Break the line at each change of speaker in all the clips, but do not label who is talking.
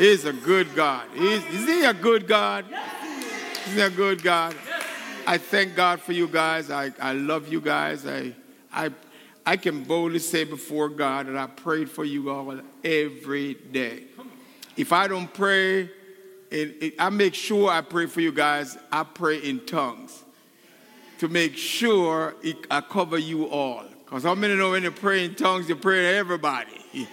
He's a good God. He's, is he a good God? He's a good God. I thank God for you guys. I, I love you guys. I, I, I can boldly say before God that I prayed for you all every day. If I don't pray, it, it, I make sure I pray for you guys. I pray in tongues to make sure it, I cover you all. Because how many know when you pray in tongues, you pray to everybody.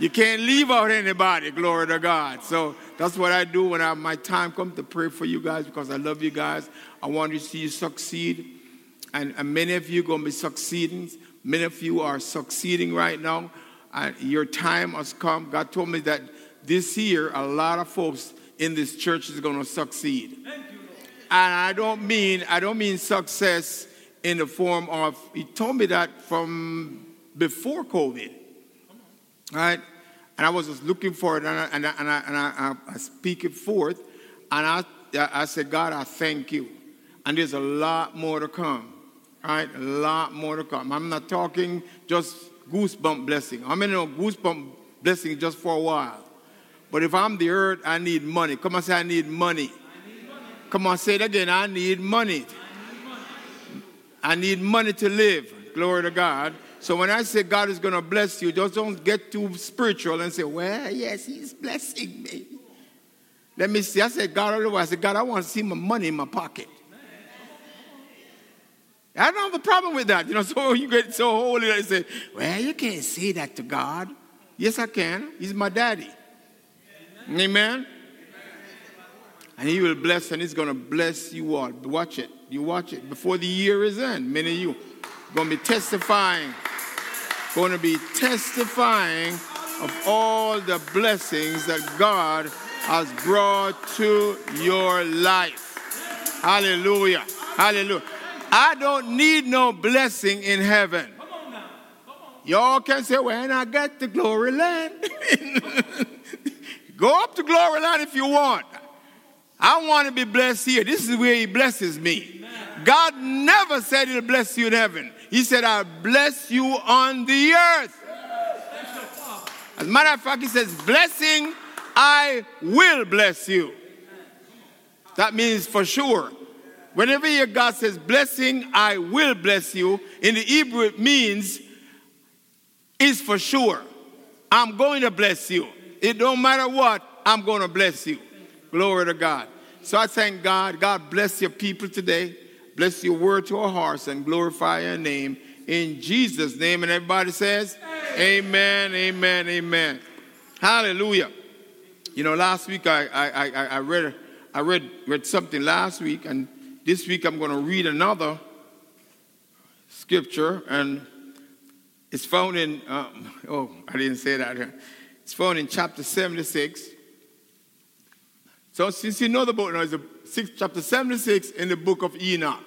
You can't leave out anybody, glory to God. So that's what I do when I, my time comes to pray for you guys because I love you guys. I want to see you succeed. And, and many of you are going to be succeeding. Many of you are succeeding right now. And your time has come. God told me that this year, a lot of folks in this church is going to succeed. And I don't mean I don't mean success in the form of he told me that from before COVID. Right? And I was just looking for it and I, and I, and I, and I, I speak it forth. And I, I said, God, I thank you. And there's a lot more to come. Right? A lot more to come. I'm not talking just goosebump blessing. I'm in a goosebump blessing just for a while. But if I'm the earth, I need money. Come on, say, I need money. Come on, say it again. I need money. I need money to live. Glory to God. So when I say God is going to bless you, just don't get too spiritual and say, well, yes, he's blessing me. Let me see. I said, God, I said, God, I want to see my money in my pocket. I don't have a problem with that. You know, so you get so holy that you say, well, you can't say that to God. Yes, I can. He's my daddy. Amen. Amen. And he will bless, and he's going to bless you all. Watch it. You watch it. Before the year is end, many of you going to be testifying, going to be testifying of all the blessings that God has brought to your life. Hallelujah. Hallelujah. I don't need no blessing in heaven. Y'all can say, when I get to glory land. Go up to glory land if you want. I want to be blessed here. This is where he blesses me. God never said he'll bless you in heaven. He said, I'll bless you on the earth. As a matter of fact, he says, blessing, I will bless you. That means for sure. Whenever your God says blessing, I will bless you, in the Hebrew it means is for sure. I'm going to bless you. It don't matter what, I'm going to bless you. Glory to God. So I thank God. God bless your people today. Bless your word to our hearts and glorify your name in Jesus' name. And everybody says, Amen, amen, amen. Hallelujah. You know, last week I, I, I, I read I read read something last week, and this week I'm going to read another scripture, and it's found in um, oh I didn't say that here. It's found in chapter 76. So since you know the book now, it's a six, chapter 76 in the book of Enoch.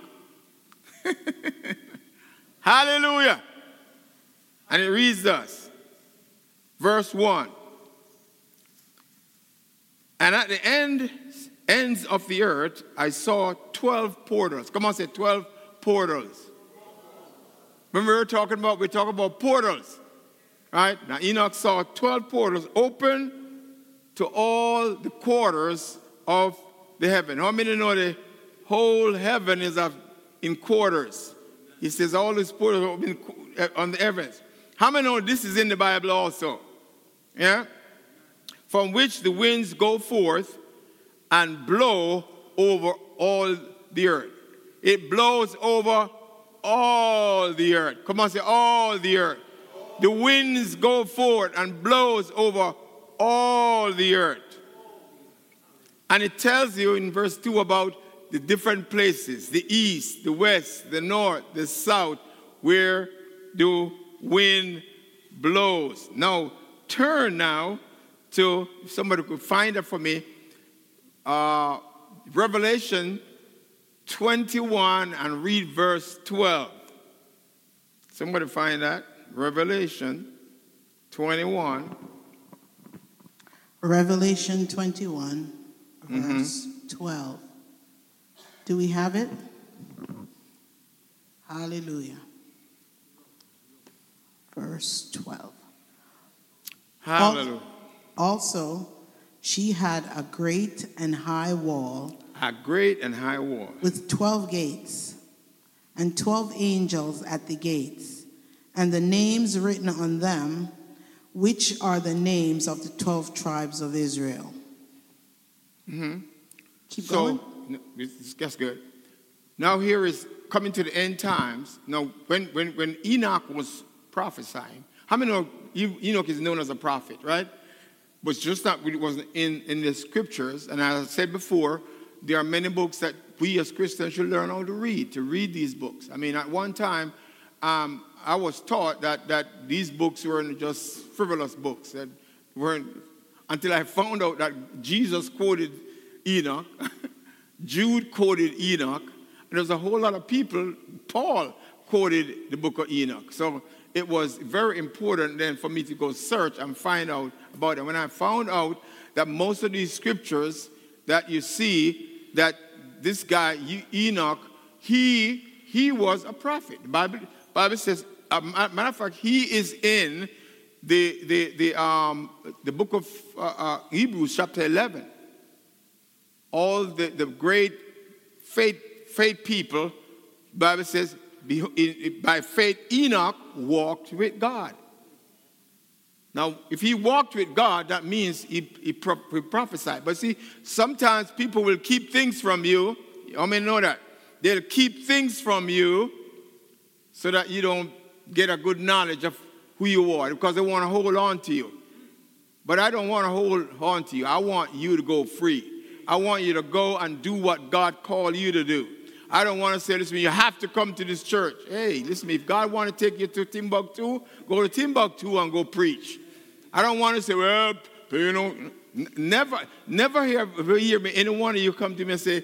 Hallelujah. And it reads thus. Verse 1. And at the end, ends of the earth, I saw 12 portals. Come on, say 12 portals. Remember we were talking about, we are talking about portals. Right? Now Enoch saw 12 portals open to all the quarters of the heaven. How many know the whole heaven is in quarters? He says all these portals uh, on the heavens. How many know this is in the Bible also? Yeah? From which the winds go forth and blow over all the earth. It blows over all the earth. Come on, say all the earth. The winds go forth and blows over all the earth. And it tells you in verse 2 about the different places the east, the west, the north, the south, where the wind blows. Now, turn now to, if somebody could find it for me, uh, Revelation 21 and read verse 12. Somebody find that? Revelation 21.
Revelation 21 mm-hmm. verse 12. Do we have it? Hallelujah. Verse 12.
Hallelujah.
Also, She had a great and high wall
A great and high wall.
with 12 gates, and 12 angels at the gates, and the names written on them, which are the names of the 12 tribes of Israel. Mm. Keep
So,
going.
That's good. Now, here is coming to the end times. Now, when, when, when Enoch was prophesying, how many know Enoch is known as a prophet, right? But just not, it wasn't in, in the scriptures. And as I said before, there are many books that we as Christians should learn how to read, to read these books. I mean, at one time, um, I was taught that, that these books weren't just frivolous books, that weren't, until I found out that Jesus quoted Enoch, Jude quoted Enoch, and there's a whole lot of people, Paul quoted the book of Enoch. So it was very important then for me to go search and find out about it. When I found out that most of these scriptures that you see, that this guy, Enoch, he, he was a prophet. The Bible, Bible says, uh, ma- matter of fact, he is in the, the, the, um, the book of uh, uh, Hebrews, chapter 11 all the, the great faith, faith people, Bible says, by faith Enoch walked with God. Now, if he walked with God, that means he, he, pro- he prophesied. But see, sometimes people will keep things from you. How many know that? They'll keep things from you so that you don't get a good knowledge of who you are because they want to hold on to you. But I don't want to hold on to you. I want you to go free. I want you to go and do what God called you to do. I don't want to say, listen, you have to come to this church. Hey, listen, if God want to take you to Timbuktu, go to Timbuktu and go preach. I don't want to say, well, you know, never, never hear, hear me, any one of you come to me and say,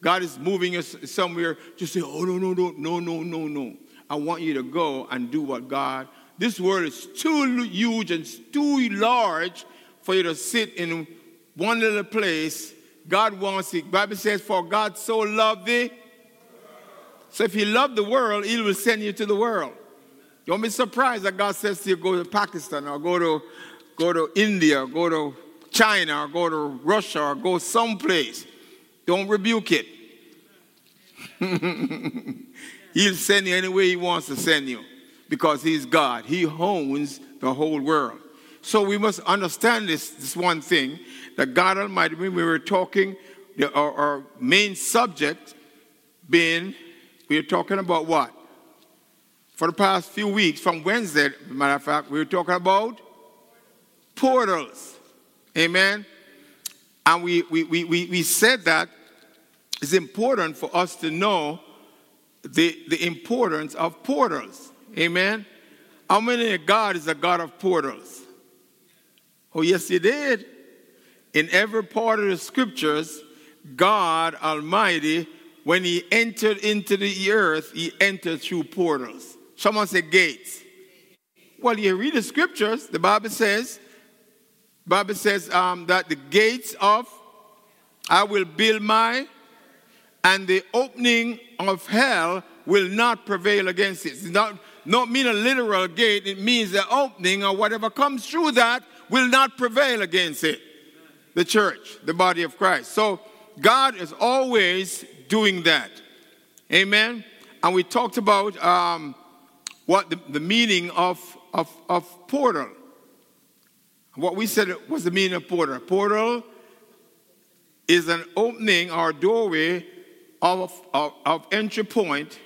God is moving us somewhere. Just say, oh, no, no, no, no, no, no, no. I want you to go and do what God. This world is too huge and too large for you to sit in one little place. God wants it. Bible says, for God so loved thee. So if he loved the world, he will send you to the world. Don't be surprised that God says to you, go to Pakistan or go to, go to India, or go to China, or go to Russia, or go someplace. Don't rebuke it. He'll send you any way he wants to send you because he's God. He owns the whole world. So we must understand this, this one thing that God Almighty, when we were talking, the, our, our main subject being, we were talking about what? For the past few weeks, from Wednesday, matter of fact, we were talking about portals. Amen. And we, we, we, we, we said that it's important for us to know the, the importance of portals. Amen. How many God is a God of portals? Oh, yes, He did. In every part of the scriptures, God Almighty, when He entered into the earth, He entered through portals. Someone said gates. Well, you read the scriptures, the Bible says, Bible says um, that the gates of I will build my and the opening of hell will not prevail against it. It's not, not mean a literal gate, it means the opening or whatever comes through that will not prevail against it. The church, the body of Christ. So God is always doing that. Amen. And we talked about um, what the, the meaning of, of, of portal. What we said was the meaning of portal. Portal is an opening or doorway of, of, of entry point,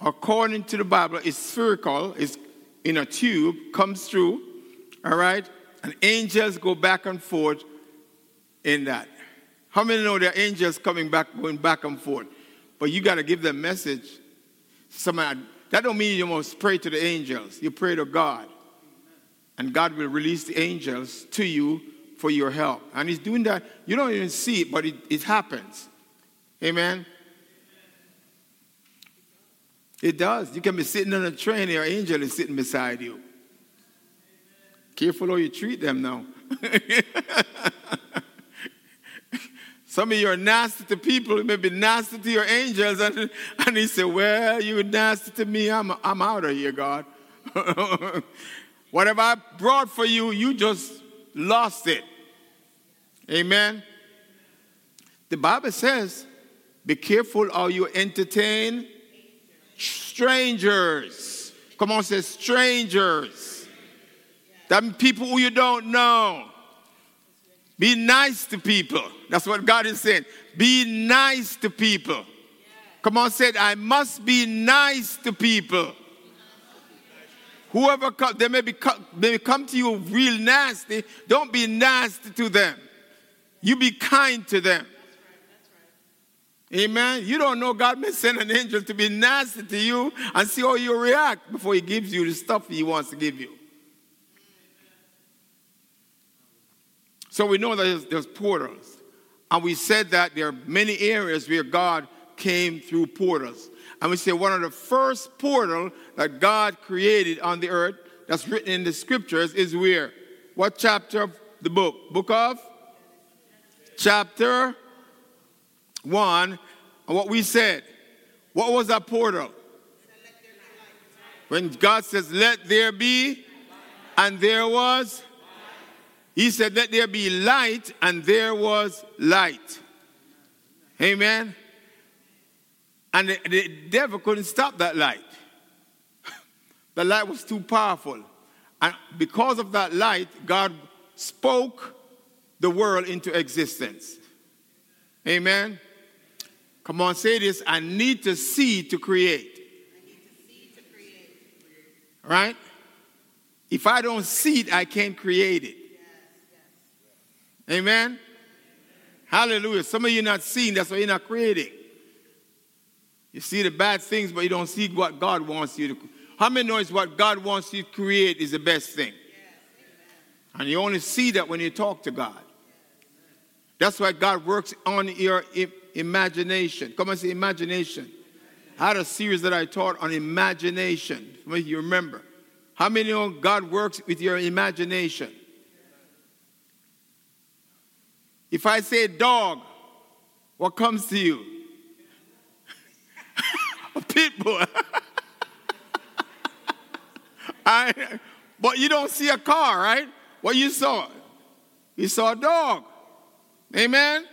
according to the Bible, is spherical, is in a tube, comes through, all right? And angels go back and forth in that. How many know there are angels coming back, going back and forth? But you got to give them message. Somebody, that don't mean you must pray to the angels. You pray to God. And God will release the angels to you for your help. And He's doing that. You don't even see it, but it, it happens. Amen. It does. You can be sitting on a train, and your angel is sitting beside you. Careful how you treat them now. Some of you are nasty to people, You may be nasty to your angels, and, and he said, Well, you nasty to me, I'm, I'm out of here, God. Whatever I brought for you, you just lost it. Amen. The Bible says, be careful how you entertain strangers. Come on, say strangers. That people who you don't know. Be nice to people. That's what God is saying. Be nice to people. Come on, say it. I must be nice to people. Whoever come, they may, be, may come to you real nasty. Don't be nasty to them. You be kind to them. Amen. You don't know God may send an angel to be nasty to you and see how you react before He gives you the stuff He wants to give you. So we know that there's, there's portals. And we said that there are many areas where God came through portals. And we say one of the first portal that God created on the earth that's written in the scriptures is where? What chapter of the book? Book of? Chapter 1. And what we said. What was that portal? When God says, let there be, and there was, He said, let there be light, and there was light. Amen. And the, the devil couldn't stop that light. the light was too powerful. And because of that light, God spoke the world into existence. Amen. Come on, say this. I need to see to create. See to create. Right? If I don't see it, I can't create it. Amen? Hallelujah. Some of you not seeing, that's why you're not creating. You see the bad things, but you don't see what God wants you to. How many knows what God wants you to create is the best thing? and you only see that when you talk to God. That's why God works on your imagination. Come and say imagination. I had a series that I taught on imagination. If you remember. How many know God works with your imagination? If I say dog, what comes to you? a pit bull. I, but you don't see a car, right? What you saw? You saw a dog. Amen?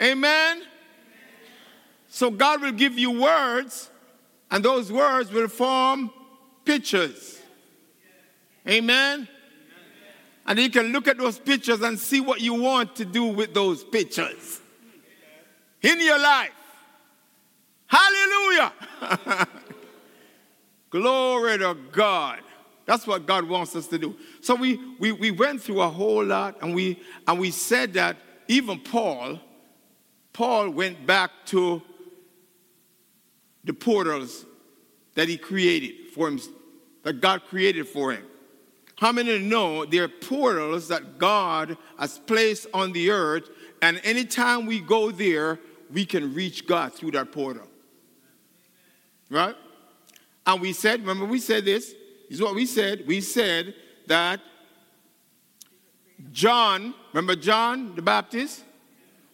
Amen? So God will give you words, and those words will form pictures. Amen? And you can look at those pictures and see what you want to do with those pictures in your life. Hallelujah. Glory to God. That's what God wants us to do. So we, we, we went through a whole lot and we, and we said that even Paul, Paul went back to the portals that he created for him, that God created for him. How many know there are portals that God has placed on the earth, and anytime we go there, we can reach God through that portal? Right? And we said, remember we said this? This is what we said. We said that John, remember John the Baptist?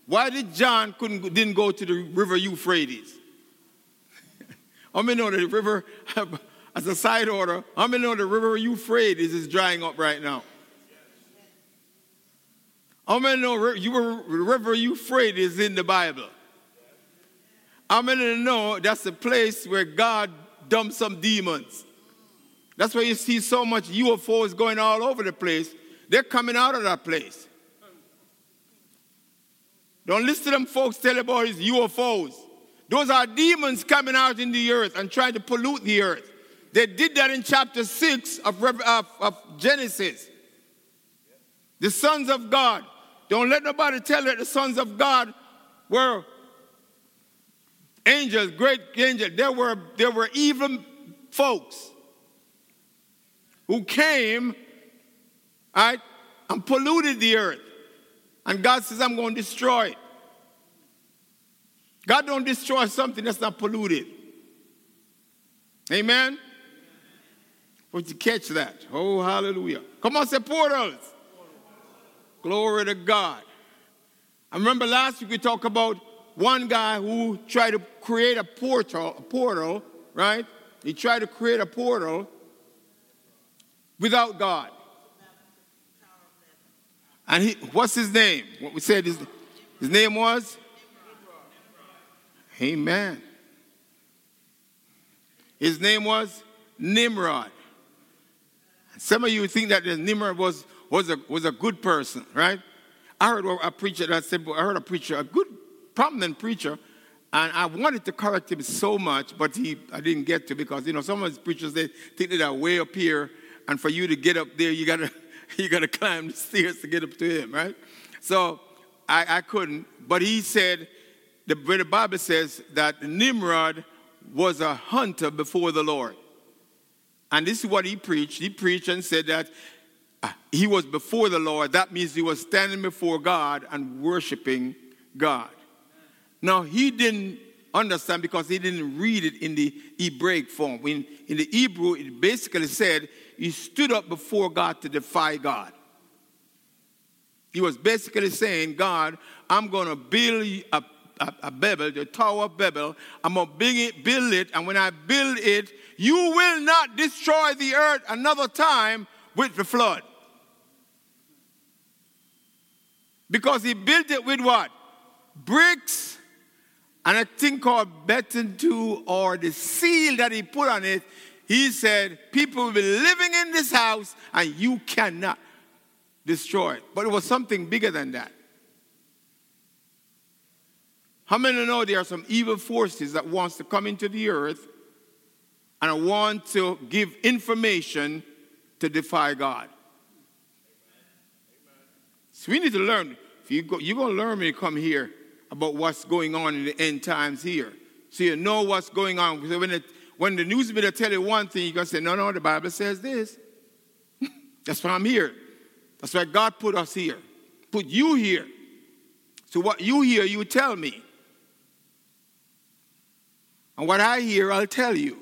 Why did John couldn't didn't go to the river Euphrates? I mean, know the river, as a side order, I mean, know the river Euphrates is drying up right now. I mean, know the river Euphrates is in the Bible. How many know that's the place where God dumped some demons? That's why you see so much UFOs going all over the place. They're coming out of that place. Don't listen to them folks tell about his UFOs. Those are demons coming out in the earth and trying to pollute the earth. They did that in chapter 6 of, of, of Genesis. The sons of God. Don't let nobody tell you the sons of God were angels, great angels. There were, there were even folks who came, right, and polluted the earth. And God says, I'm going to destroy it. God don't destroy something that's not polluted. Amen? Would you catch that? Oh, hallelujah. Come on, say portals. Glory to God. I remember last week we talked about one guy who tried to create a portal, a portal, right? He tried to create a portal without God. And he, what's his name? What we said his, his name was? Amen. His name was Nimrod. Some of you think that Nimrod was, was, a, was a good person, right? I heard a preacher that said, I heard a preacher, a good, prominent preacher, and I wanted to correct him so much, but he, I didn't get to because, you know, some of these preachers, they think that they're way up here, and for you to get up there, you gotta, you gotta climb the stairs to get up to him, right? So I, I couldn't, but he said, the, the Bible says that Nimrod was a hunter before the Lord. And this is what he preached. He preached and said that uh, he was before the Lord. That means he was standing before God and worshiping God. Now, he didn't understand because he didn't read it in the Hebraic form. In, in the Hebrew, it basically said he stood up before God to defy God. He was basically saying, God, I'm going to build a a, a the Tower of Babel. I'm going to build it, build it, and when I build it, you will not destroy the earth another time with the flood. Because he built it with what? Bricks and a thing called beton two or the seal that he put on it. He said, People will be living in this house and you cannot destroy it. But it was something bigger than that. How many know there are some evil forces that wants to come into the earth and I want to give information to defy God? So we need to learn. If you go, you're going to learn when you come here about what's going on in the end times here. So you know what's going on. So when, it, when the news media tell you one thing, you're going to say, no, no, the Bible says this. That's why I'm here. That's why God put us here. Put you here. So what you hear, you tell me. And what I hear, I'll tell you.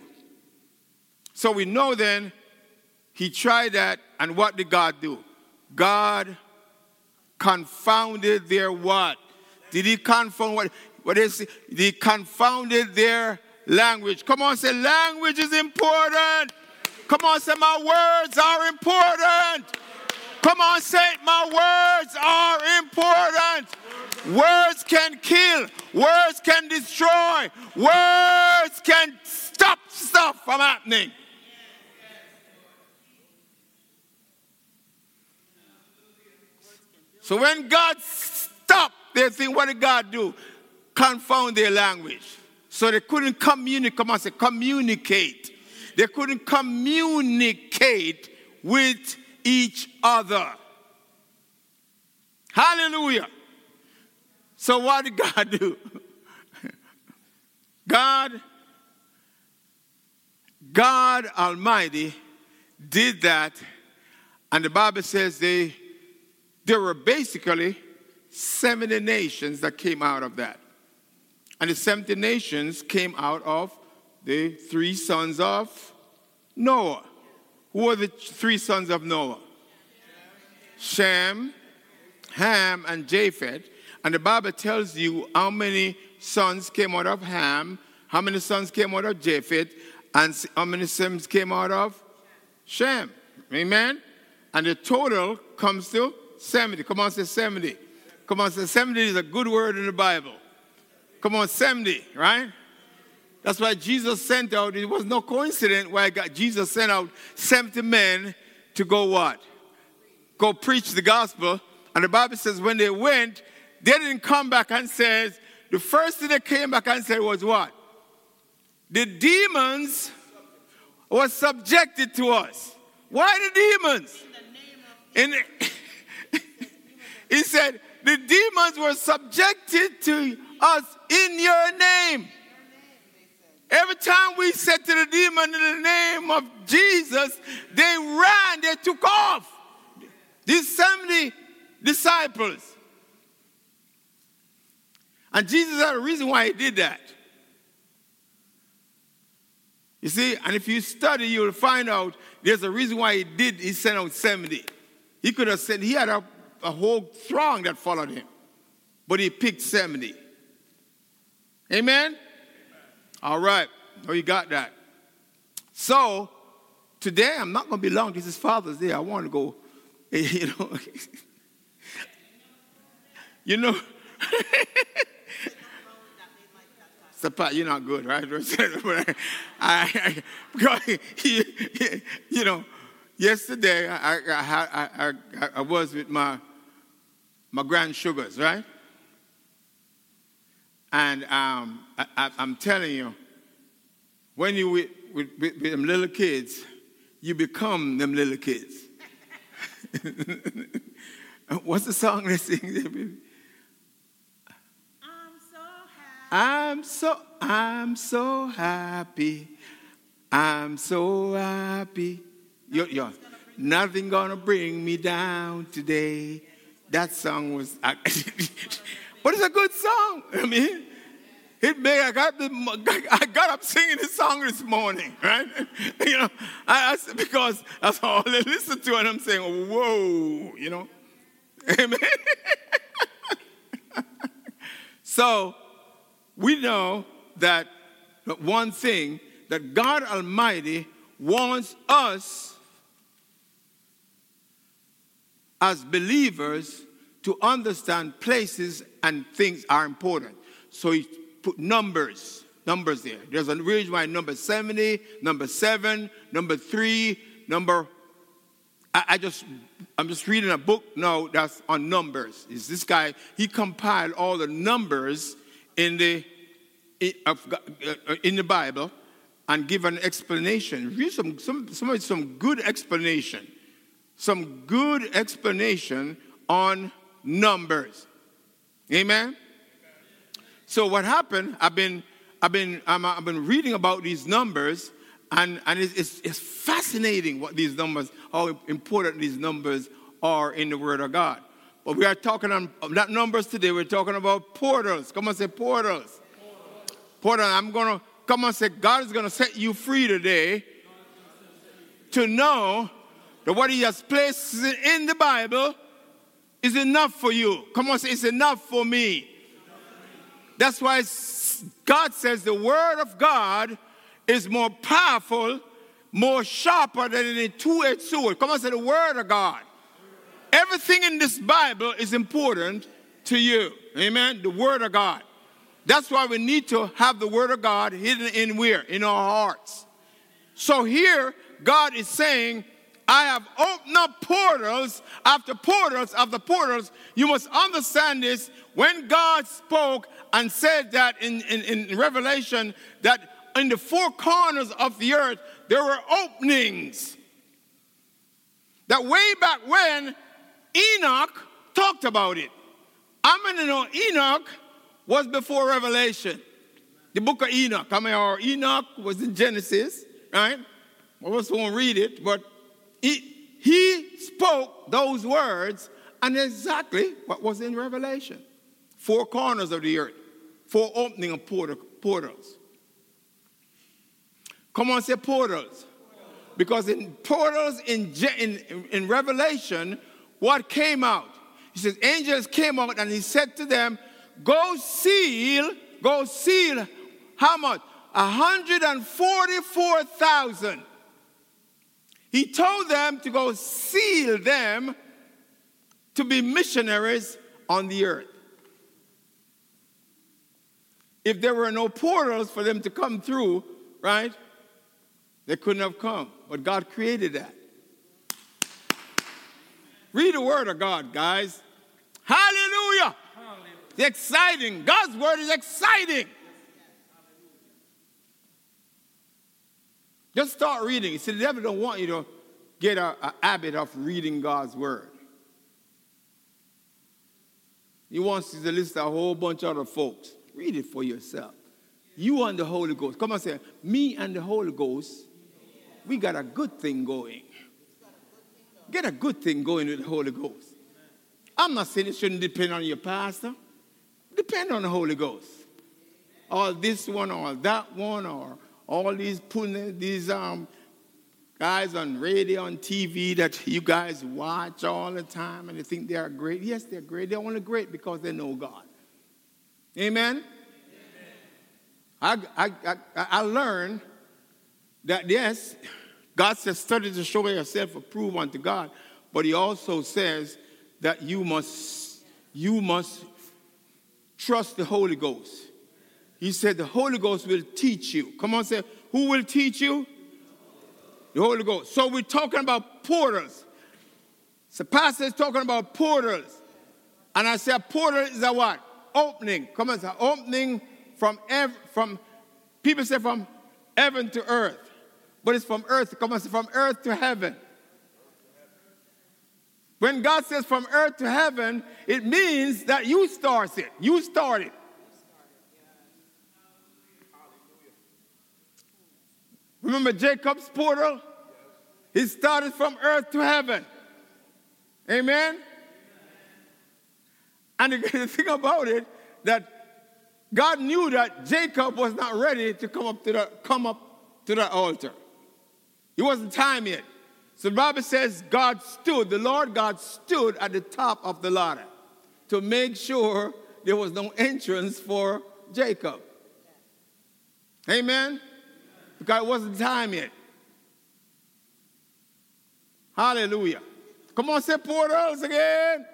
So we know then he tried that, and what did God do? God confounded their what? Did he confound what? What is? He confounded their language. Come on, say language is important. Come on, say my words are important. Come on, say my words are important. Words can kill, words can destroy, words can stop stuff from happening. So when God stopped, they think, what did God do? Confound their language. So they couldn't communicate. Come on, say communicate. They couldn't communicate with each other. Hallelujah. So what did God do? God, God Almighty did that, and the Bible says they there were basically 70 nations that came out of that. And the 70 nations came out of the three sons of Noah. Who are the three sons of Noah? Shem, Ham, and Japheth. And the Bible tells you how many sons came out of Ham, how many sons came out of Japheth, and how many sons came out of Shem. Amen? And the total comes to 70. Come on, say 70. Come on, say 70 is a good word in the Bible. Come on, 70, right? That's why Jesus sent out, it was no coincidence why God, Jesus sent out 70 men to go what? Go preach the gospel. And the Bible says when they went, they didn't come back and says, the first thing they came back and said was what? The demons were subjected to us. Why the demons? In the, he said, the demons were subjected to us in your name. Every time we said to the demon in the name of Jesus, they ran, they took off. These 70 disciples. And Jesus had a reason why he did that. You see, and if you study, you'll find out there's a reason why he did, he sent out 70. He could have said he had a, a whole throng that followed him, but he picked 70. Amen? Amen. All right. Oh, you got that. So, today I'm not going to be long. This is Father's Day. I want to go, you know. you know. Supply, you're not good, right? I, I, because you know, yesterday I, I, I, I, was with my my grand sugars, right? And um, I, am telling you, when you with, with, with, them little kids, you become them little kids. What's the song they sing? I'm so happy. I'm so happy. I'm so happy. You're, you're, nothing gonna bring me down today. That song was, but it's a good song. I mean, it made I got the, I got up singing this song this morning, right? You know, I, I because that's all I listen to, and I'm saying, whoa, you know, amen. so we know that one thing that God Almighty wants us as believers to understand places and things are important. So he put numbers, numbers there. There's a reason why number 70, number 7, number 3, number I, I just I'm just reading a book now that's on numbers. Is this guy, he compiled all the numbers in the uh, in the Bible and give an explanation. Read some, some, some, some good explanation. Some good explanation on numbers. Amen? So what happened, I've been, I've been, i have been reading about these numbers and, and it's, it's, fascinating what these numbers, how important these numbers are in the Word of God. But we are talking on not numbers today, we're talking about portals. Come on, say portals. Portal, I'm going to come and say, God is going to set you free today to know that what He has placed in the Bible is enough for you. Come on, say, it's enough for me. That's why God says the Word of God is more powerful, more sharper than any two edged sword. Come on, say the Word of God. Everything in this Bible is important to you. Amen. The Word of God. That's why we need to have the Word of God hidden in where? In our hearts. So here, God is saying, I have opened up portals after portals after portals. You must understand this. When God spoke and said that in, in, in Revelation, that in the four corners of the earth, there were openings. That way back when Enoch talked about it. I'm going to know Enoch was before Revelation. The book of Enoch. I mean, or Enoch was in Genesis, right? Most of us won't read it, but he, he spoke those words and exactly what was in Revelation. Four corners of the earth, four opening of portals. Come on, say portals. Because in portals in, in, in Revelation, what came out? He says, angels came out and he said to them, Go seal, go seal how much? 144,000. He told them to go seal them to be missionaries on the earth. If there were no portals for them to come through, right, they couldn't have come. But God created that. Read the word of God, guys. Hallelujah. It's exciting. God's word is exciting. Just start reading. See, the devil don't want you to get a, a habit of reading God's word. He wants you to listen to a whole bunch of other folks. Read it for yourself. You and the Holy Ghost. Come on, say, me and the Holy Ghost, we got a good thing going. Get a good thing going with the Holy Ghost. I'm not saying it shouldn't depend on your pastor. Depend on the Holy Ghost. Or this one, or that one, or all these these um, guys on radio, on TV that you guys watch all the time and they think they are great. Yes, they're great. They're only great because they know God. Amen? Amen. I, I, I, I learned that, yes, God says, study to show yourself approved unto God, but He also says that you must you must trust the Holy Ghost. He said, The Holy Ghost will teach you. Come on, say, Who will teach you? The Holy Ghost. So we're talking about portals. So pastor is talking about portals. And I said, portal is a what? Opening. Come on, say, opening from ev- from people say from heaven to earth. But it's from earth. Come on, say from earth to heaven. When God says from earth to heaven, it means that you start it. You start it. Remember Jacob's portal? He started from earth to heaven. Amen? And the thing about it, that God knew that Jacob was not ready to come up to the, come up to the altar. It wasn't time yet. So the Bible says God stood, the Lord God stood at the top of the ladder to make sure there was no entrance for Jacob. Amen? Because it wasn't time yet. Hallelujah. Come on, say portals again.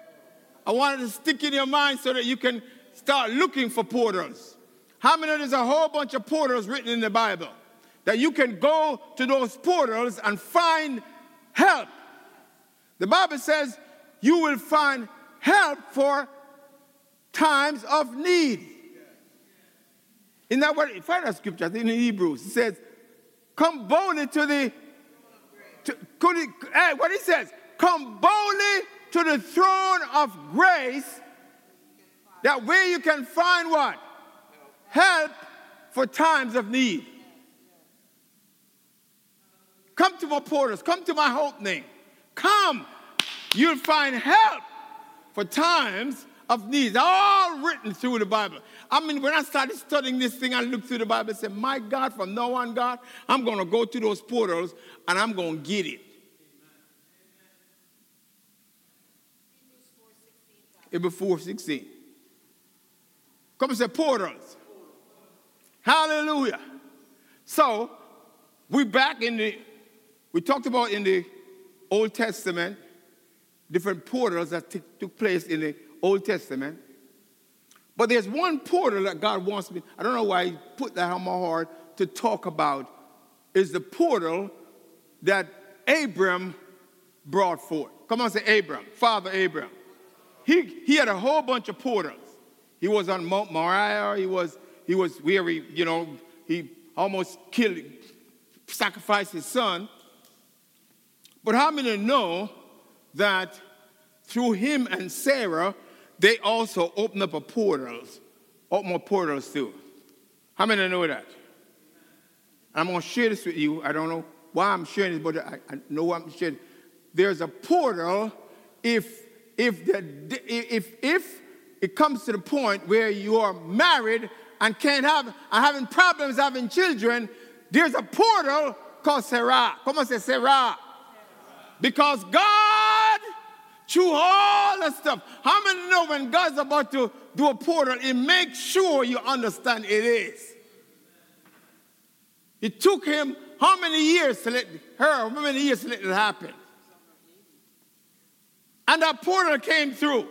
I wanted to stick in your mind so that you can start looking for portals. How many there's a whole bunch of portals written in the Bible? That you can go to those portals and find help. The Bible says you will find help for times of need. In that word, find a scripture in Hebrews. It says, Come boldly to the to, hey, eh, what he says, come boldly to the throne of grace, that way you can find what? Help for times of need. Come to my portals. Come to my hope name. Come. You'll find help for times of need. All written through the Bible. I mean, when I started studying this thing, I looked through the Bible and said, My God, from now on, God, I'm going to go to those portals and I'm going to get it. Hebrews 4 16. Come and say portals. Hallelujah. So, we back in the we talked about in the Old Testament different portals that t- took place in the Old Testament. But there's one portal that God wants me, I don't know why He put that on my heart to talk about, is the portal that Abram brought forth. Come on, say Abram, Father Abram. He, he had a whole bunch of portals. He was on Mount Moriah, he was, he was weary, you know, he almost killed, sacrificed his son. But how many know that through him and Sarah, they also opened up a portals, open up portals too. How many know that? I'm going to share this with you. I don't know why I'm sharing this, but I, I know I'm sharing. There's a portal if if the, if if it comes to the point where you are married and can't have are having problems having children, there's a portal called Sarah. Come on, say Sarah. Because God, through all the stuff, how many know when God's about to do a portal, it makes sure you understand it is? It took him how many years to let her, how many years to let it happen? And that portal came through.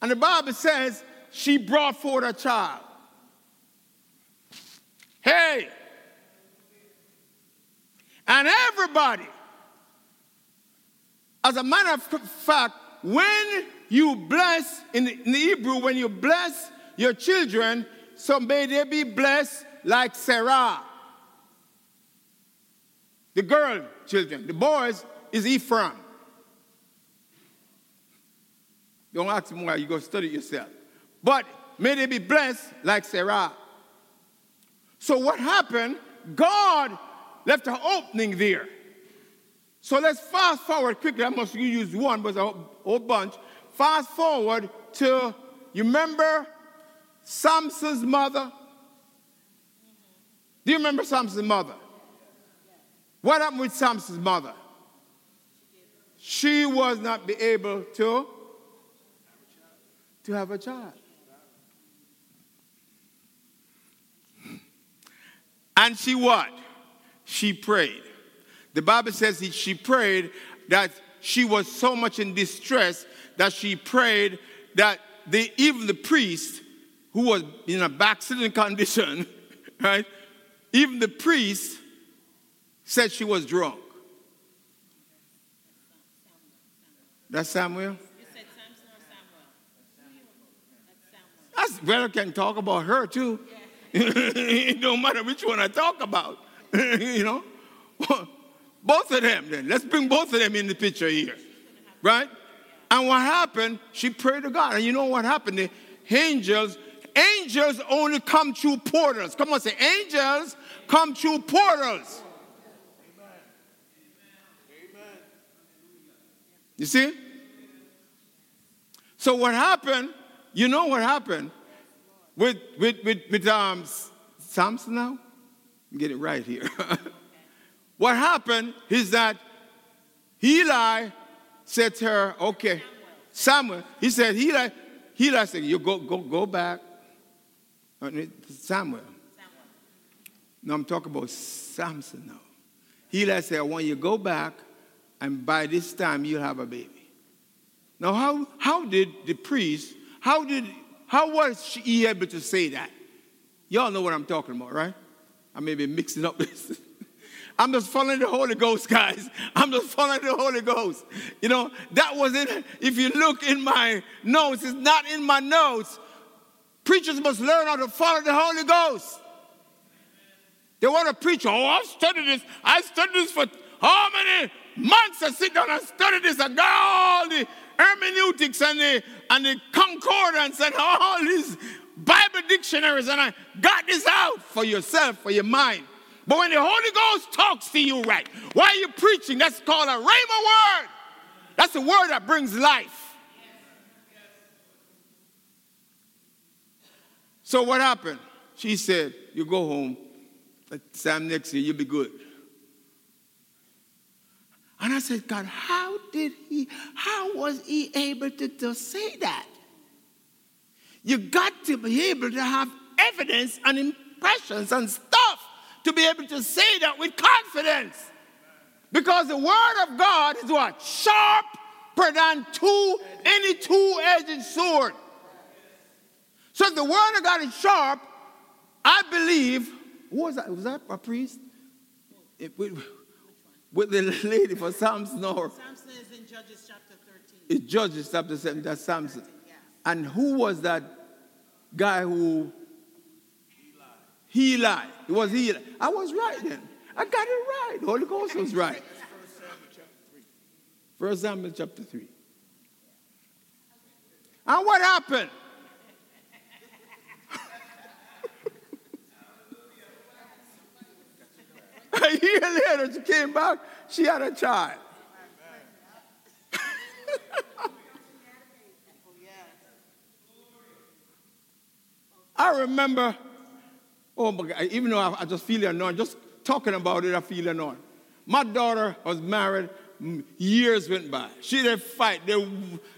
And the Bible says she brought forth a child. Hey! And everybody as a matter of fact, when you bless, in the, in Hebrew, when you bless your children, so may they be blessed like Sarah. The girl children, the boys is Ephraim. Don't ask me why, you go study yourself. But may they be blessed like Sarah. So what happened? God left an opening there. So let's fast forward quickly. I must use one, but a whole bunch. Fast forward to, you remember Samson's mother? Do you remember Samson's mother? What happened with Samson's mother? She was not be able to, to have a child. And she what? She prayed. The Bible says she prayed that she was so much in distress that she prayed that the, even the priest who was in a backsliding condition, right? Even the priest said she was drunk. That's Samuel? That's better can talk about her too. it don't matter which one I talk about. you know? Both of them then. Let's bring both of them in the picture here. Right? And what happened? She prayed to God. And you know what happened? The angels, angels only come through portals. Come on, say angels come through portals. You see? So what happened? You know what happened with with with, with um, Samson now? Get it right here. what happened is that Eli said to her, "Okay, Samuel." He said, "Eli, Eli said, you go go go back." Uh, Samuel. No, I'm talking about Samson now. Eli said, "I want you to go back, and by this time you'll have a baby." Now, how, how did the priest, how did, how was he able to say that? Y'all know what I'm talking about, right? I may be mixing up this. I'm just following the Holy Ghost, guys. I'm just following the Holy Ghost. You know, that was in, if you look in my notes, it's not in my notes. Preachers must learn how to follow the Holy Ghost. They want to preach, oh, I've studied this. I studied this for how many months? I sit down and study this. I got all the hermeneutics and the, and the concordance and all these Bible dictionaries, and I got this out for yourself, for your mind. But when the Holy Ghost talks to you right, why are you preaching? That's called a rhema word. That's a word that brings life. So what happened? She said, You go home. Sam next year, you'll be good. And I said, God, how did he, how was he able to, to say that? You got to be able to have evidence and impressions and stuff to be able to say that with confidence. Because the word of God is what? Sharper than two, any two-edged sword. So if the word of God is sharp, I believe, what was that? Was that a priest? It, with the lady for Samson or
Samson is in Judges chapter 13.
It's Judges chapter 7, that's Samson. And who was that guy who Eli? It was he. I was right then. I got it right. The Holy Ghost was right. First Samuel chapter 3. And what happened? A year later, she came back, she had a child. I remember, oh my God, even though I, I just feel annoyed, just talking about it, I feel annoyed. My daughter was married, mm, years went by. She did fight, they,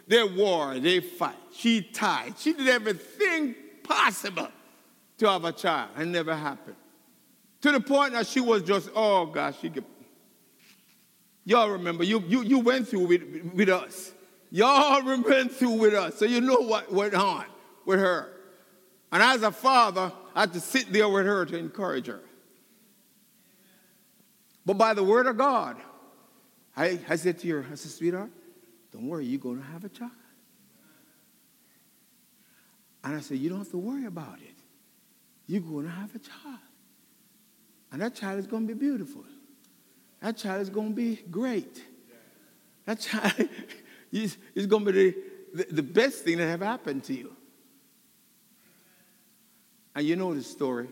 they war, they fight. She tied. She did everything possible to have a child. It never happened. To the point that she was just, oh gosh, she get. Y'all remember, you, you, you went through with, with us. Y'all went through with us, so you know what went on with her. And as a father, I had to sit there with her to encourage her. But by the word of God, I, I said to her, I said, sweetheart, don't worry, you're going to have a child. And I said, you don't have to worry about it. You're going to have a child. And that child is going to be beautiful. That child is going to be great. That child is, going to be the, the, the best thing that have happened to you. And you know the story.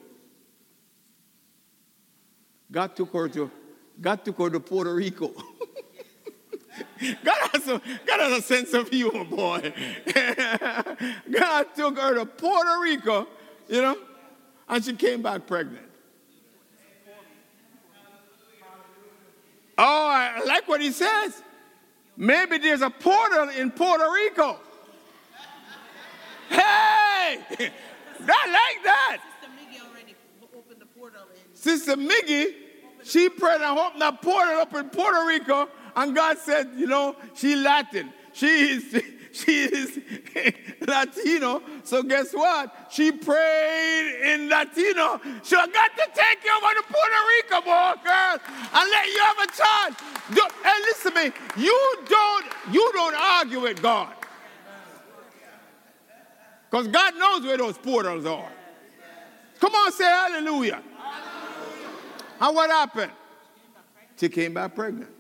God took her to, God took her to Puerto Rico. God has, a, God has a sense of humor, boy. God took her to Puerto Rico, you know, and she came back pregnant. Oh, I like what he says. Maybe there's a portal in Puerto Rico. Hey! I like that.
Sister Miggy already opened the portal in.
Sister Miggy, she prayed and opened a portal up in Puerto Rico, and God said, you know, she Latin. She is, she is Latino. So guess what? She prayed in Latino. So I got to take you over to Puerto Rico, boy, girl, and let you have a child. Hey, listen to me. You don't, you don't argue with God. Because God knows where those portals are. Come on, say hallelujah. hallelujah. And what happened? She came back pregnant.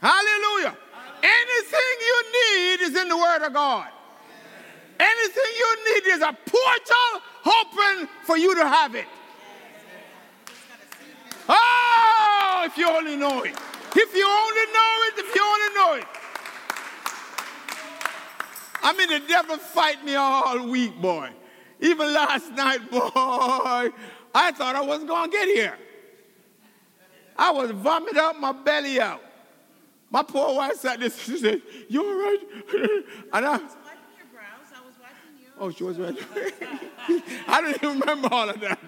hallelujah. Anything you need is in the Word of God. Anything you need is a portal open for you to have it. Oh, if you only know it. If you only know it, if you only know it. I mean, the devil fight me all week, boy. Even last night, boy, I thought I wasn't going to get here. I was vomiting up my belly out. My poor wife sat there, she said, You all right? and I, was watching you. Oh, she was right. I don't even remember all of that.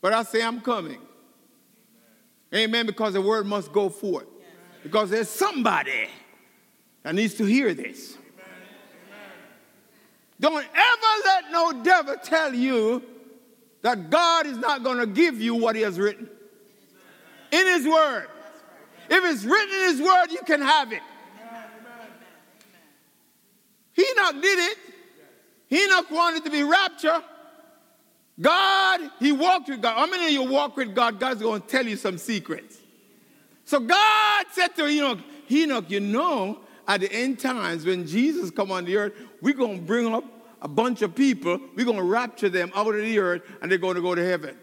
but I say I'm coming. Amen. Because the word must go forth. Because there's somebody that needs to hear this. Don't ever let no devil tell you that God is not going to give you what he has written in his word. If it's written in his word, you can have it. Enoch did it. Enoch wanted to be raptured. God, he walked with God. How many of you walk with God? God's going to tell you some secrets. So God said to Enoch, Enoch, you know, at the end times when Jesus come on the earth, we're going to bring up a bunch of people. We're going to rapture them out of the earth and they're going to go to heaven.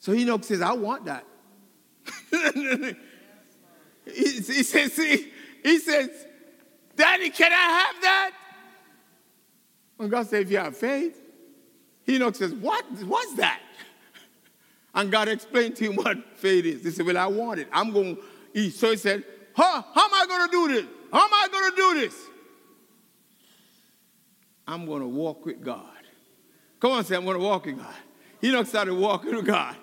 So Enoch says, I want that. he, he says, see, he says, Daddy, can I have that? When God said, if you have faith, Enoch says, what? What's that? And God explained to him what faith is. He said, Well, I want it. I'm going to eat. So he said, huh, How am I going to do this? How am I going to do this? I'm going to walk with God. Come on, say, I'm going to walk with God. Enoch started walking with God.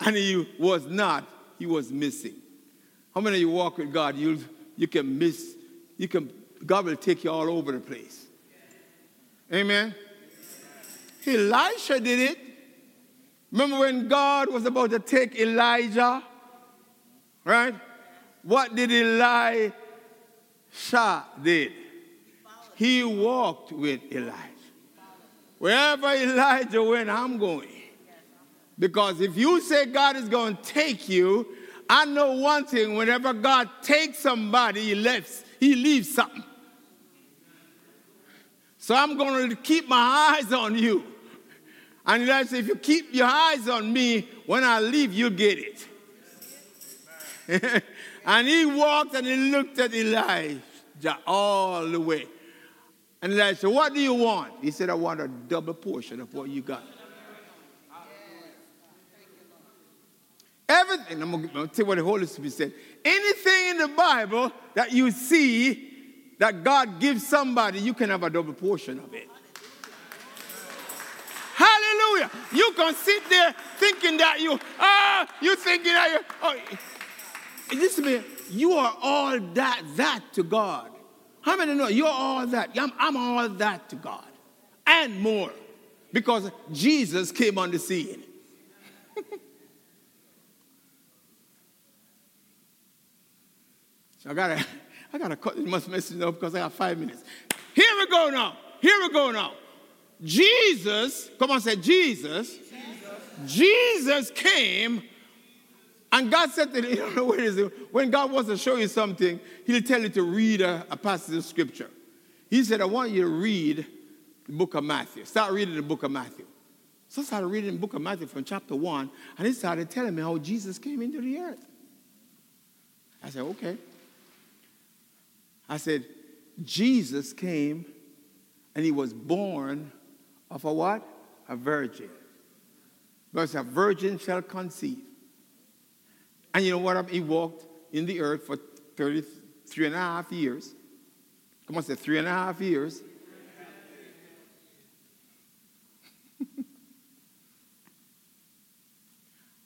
And he was not, he was missing. How many of you walk with God? You, you can miss, you can, God will take you all over the place. Amen. Elisha did it. Remember when God was about to take Elijah? Right? What did Elisha did? He walked with Elijah. Wherever Elijah went, I'm going. Because if you say God is going to take you, I know one thing whenever God takes somebody, he leaves, he leaves something. So I'm going to keep my eyes on you. And Elijah said, if you keep your eyes on me, when I leave, you'll get it. and he walked and he looked at Elijah all the way. And Elijah said, What do you want? He said, I want a double portion of what you got. Everything, I'm going to tell you what the Holy Spirit said. Anything in the Bible that you see that God gives somebody, you can have a double portion of it. Hallelujah. You can sit there thinking that you, ah, you thinking that you, oh, listen to me, you are all that, that to God. How many know you're all that? I'm, I'm all that to God and more because Jesus came on the scene. so I gotta, I gotta cut this message up because I got five minutes. Here we go now. Here we go now. Jesus, come on, say Jesus. Jesus, came and God said to him, you know what is it? When God wants to show you something, he'll tell you to read a, a passage of scripture. He said, I want you to read the book of Matthew. Start reading the book of Matthew. So I started reading the book of Matthew from chapter 1, and he started telling me how Jesus came into the earth. I said, okay. I said, Jesus came and he was born of a what? A virgin. Because a virgin shall conceive. And you know what? He walked in the earth for 33 and a half years. Come on, say three and a half years.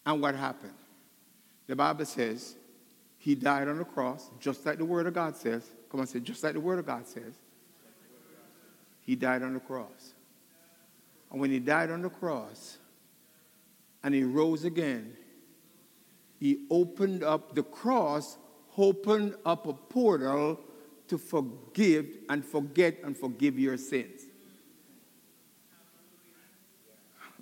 And what happened? The Bible says he died on the cross, just like the Word of God says. Come on, say, just like the Word of God says. He died on the cross. And when he died on the cross and he rose again, he opened up the cross, opened up a portal to forgive and forget and forgive your sins.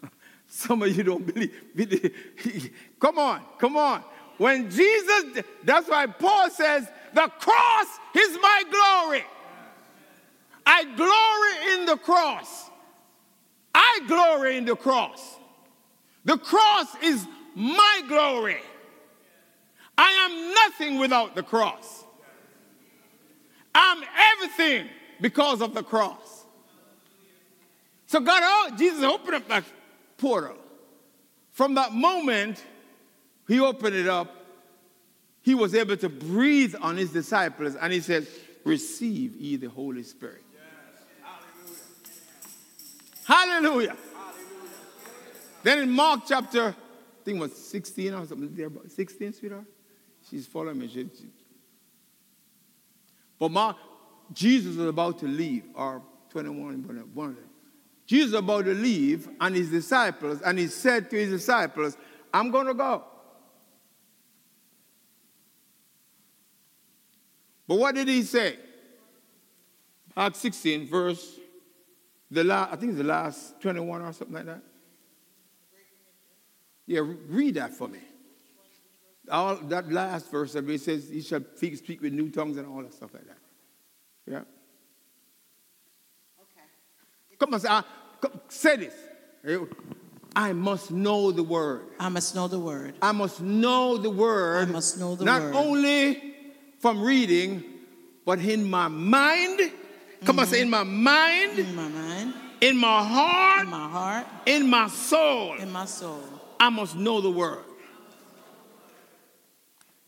Some of you don't believe. come on, come on. When Jesus, that's why Paul says, the cross is my glory. I glory in the cross. I glory in the cross. The cross is my glory. I am nothing without the cross. I'm everything because of the cross. So God, oh, Jesus opened up that portal. From that moment, he opened it up. He was able to breathe on his disciples and he said, Receive ye the Holy Spirit. Hallelujah. Then in Mark chapter, I think it was 16 or something there, 16, sweetheart? She's following me. She, she. But Mark, Jesus was about to leave, or 21, one of them. Jesus was about to leave, and his disciples, and he said to his disciples, I'm going to go. But what did he say? Mark 16, verse, the last, I think it's the last 21 or something like that. Yeah, read that for me. All that last verse that it says, "He shall speak, with new tongues" and all that stuff like that. Yeah. Okay. Come on, say, uh, come, say this. I must know the word.
I must know the word.
I must know the word.
I must know the
not
word.
Not only from reading, but in my mind. Come on, say in my mind.
In my mind.
In my heart.
In my heart.
In my soul.
In my soul.
I must know the word.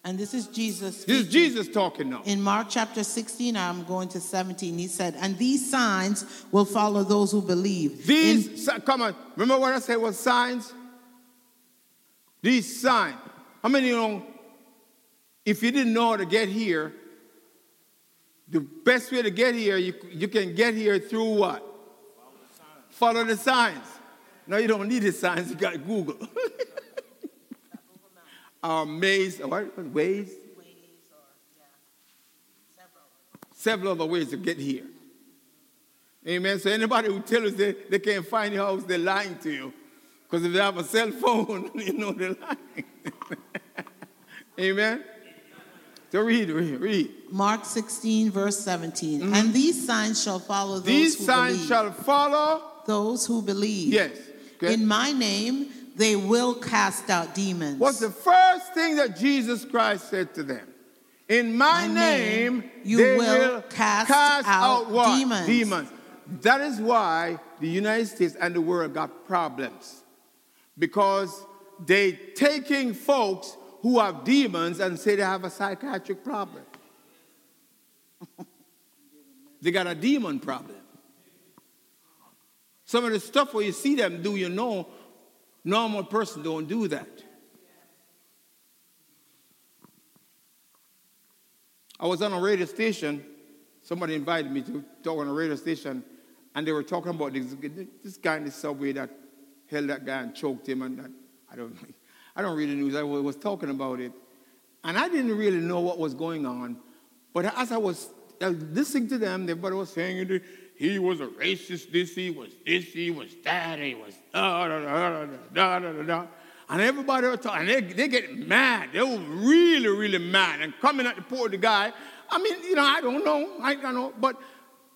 And this is Jesus.
Speaking. This is Jesus talking now.
In Mark chapter 16, I'm going to 17. He said, And these signs will follow those who believe.
These, In, come on, remember what I said was signs? These signs. How many you know? If you didn't know how to get here, the best way to get here, you, you can get here through what? Follow the signs. Follow the signs. No, you don't need the signs, you got Google. Our maze, what? Waze? several. other ways to get here. Amen. So anybody who tells us they, they can't find your house, they're lying to you. Because if they have a cell phone, you know they're lying. Amen. So read, read, read.
Mark 16, verse 17. Mm-hmm. And these signs shall follow those who believe.
these signs
believe.
shall follow
those who believe.
Yes.
In my name, they will cast out demons.
What's the first thing that Jesus Christ said to them? In my, my name, name,
you
will,
will cast,
cast, out,
out
what?
demons.
Demons. That is why the United States and the world got problems. Because they taking folks who have demons and say they have a psychiatric problem. they got a demon problem. Some of the stuff where you see them do, you know, normal person don't do that. I was on a radio station. Somebody invited me to talk on a radio station, and they were talking about this, this guy in the subway that held that guy and choked him. And that, I don't, I don't read the news. I was talking about it, and I didn't really know what was going on. But as I was listening to them, everybody was saying he was a racist, this, he was this, he was that, he was da da da da da da da. And everybody was talking, they, they get mad. They were really, really mad. And coming at the poor the guy, I mean, you know, I don't know. I don't know. But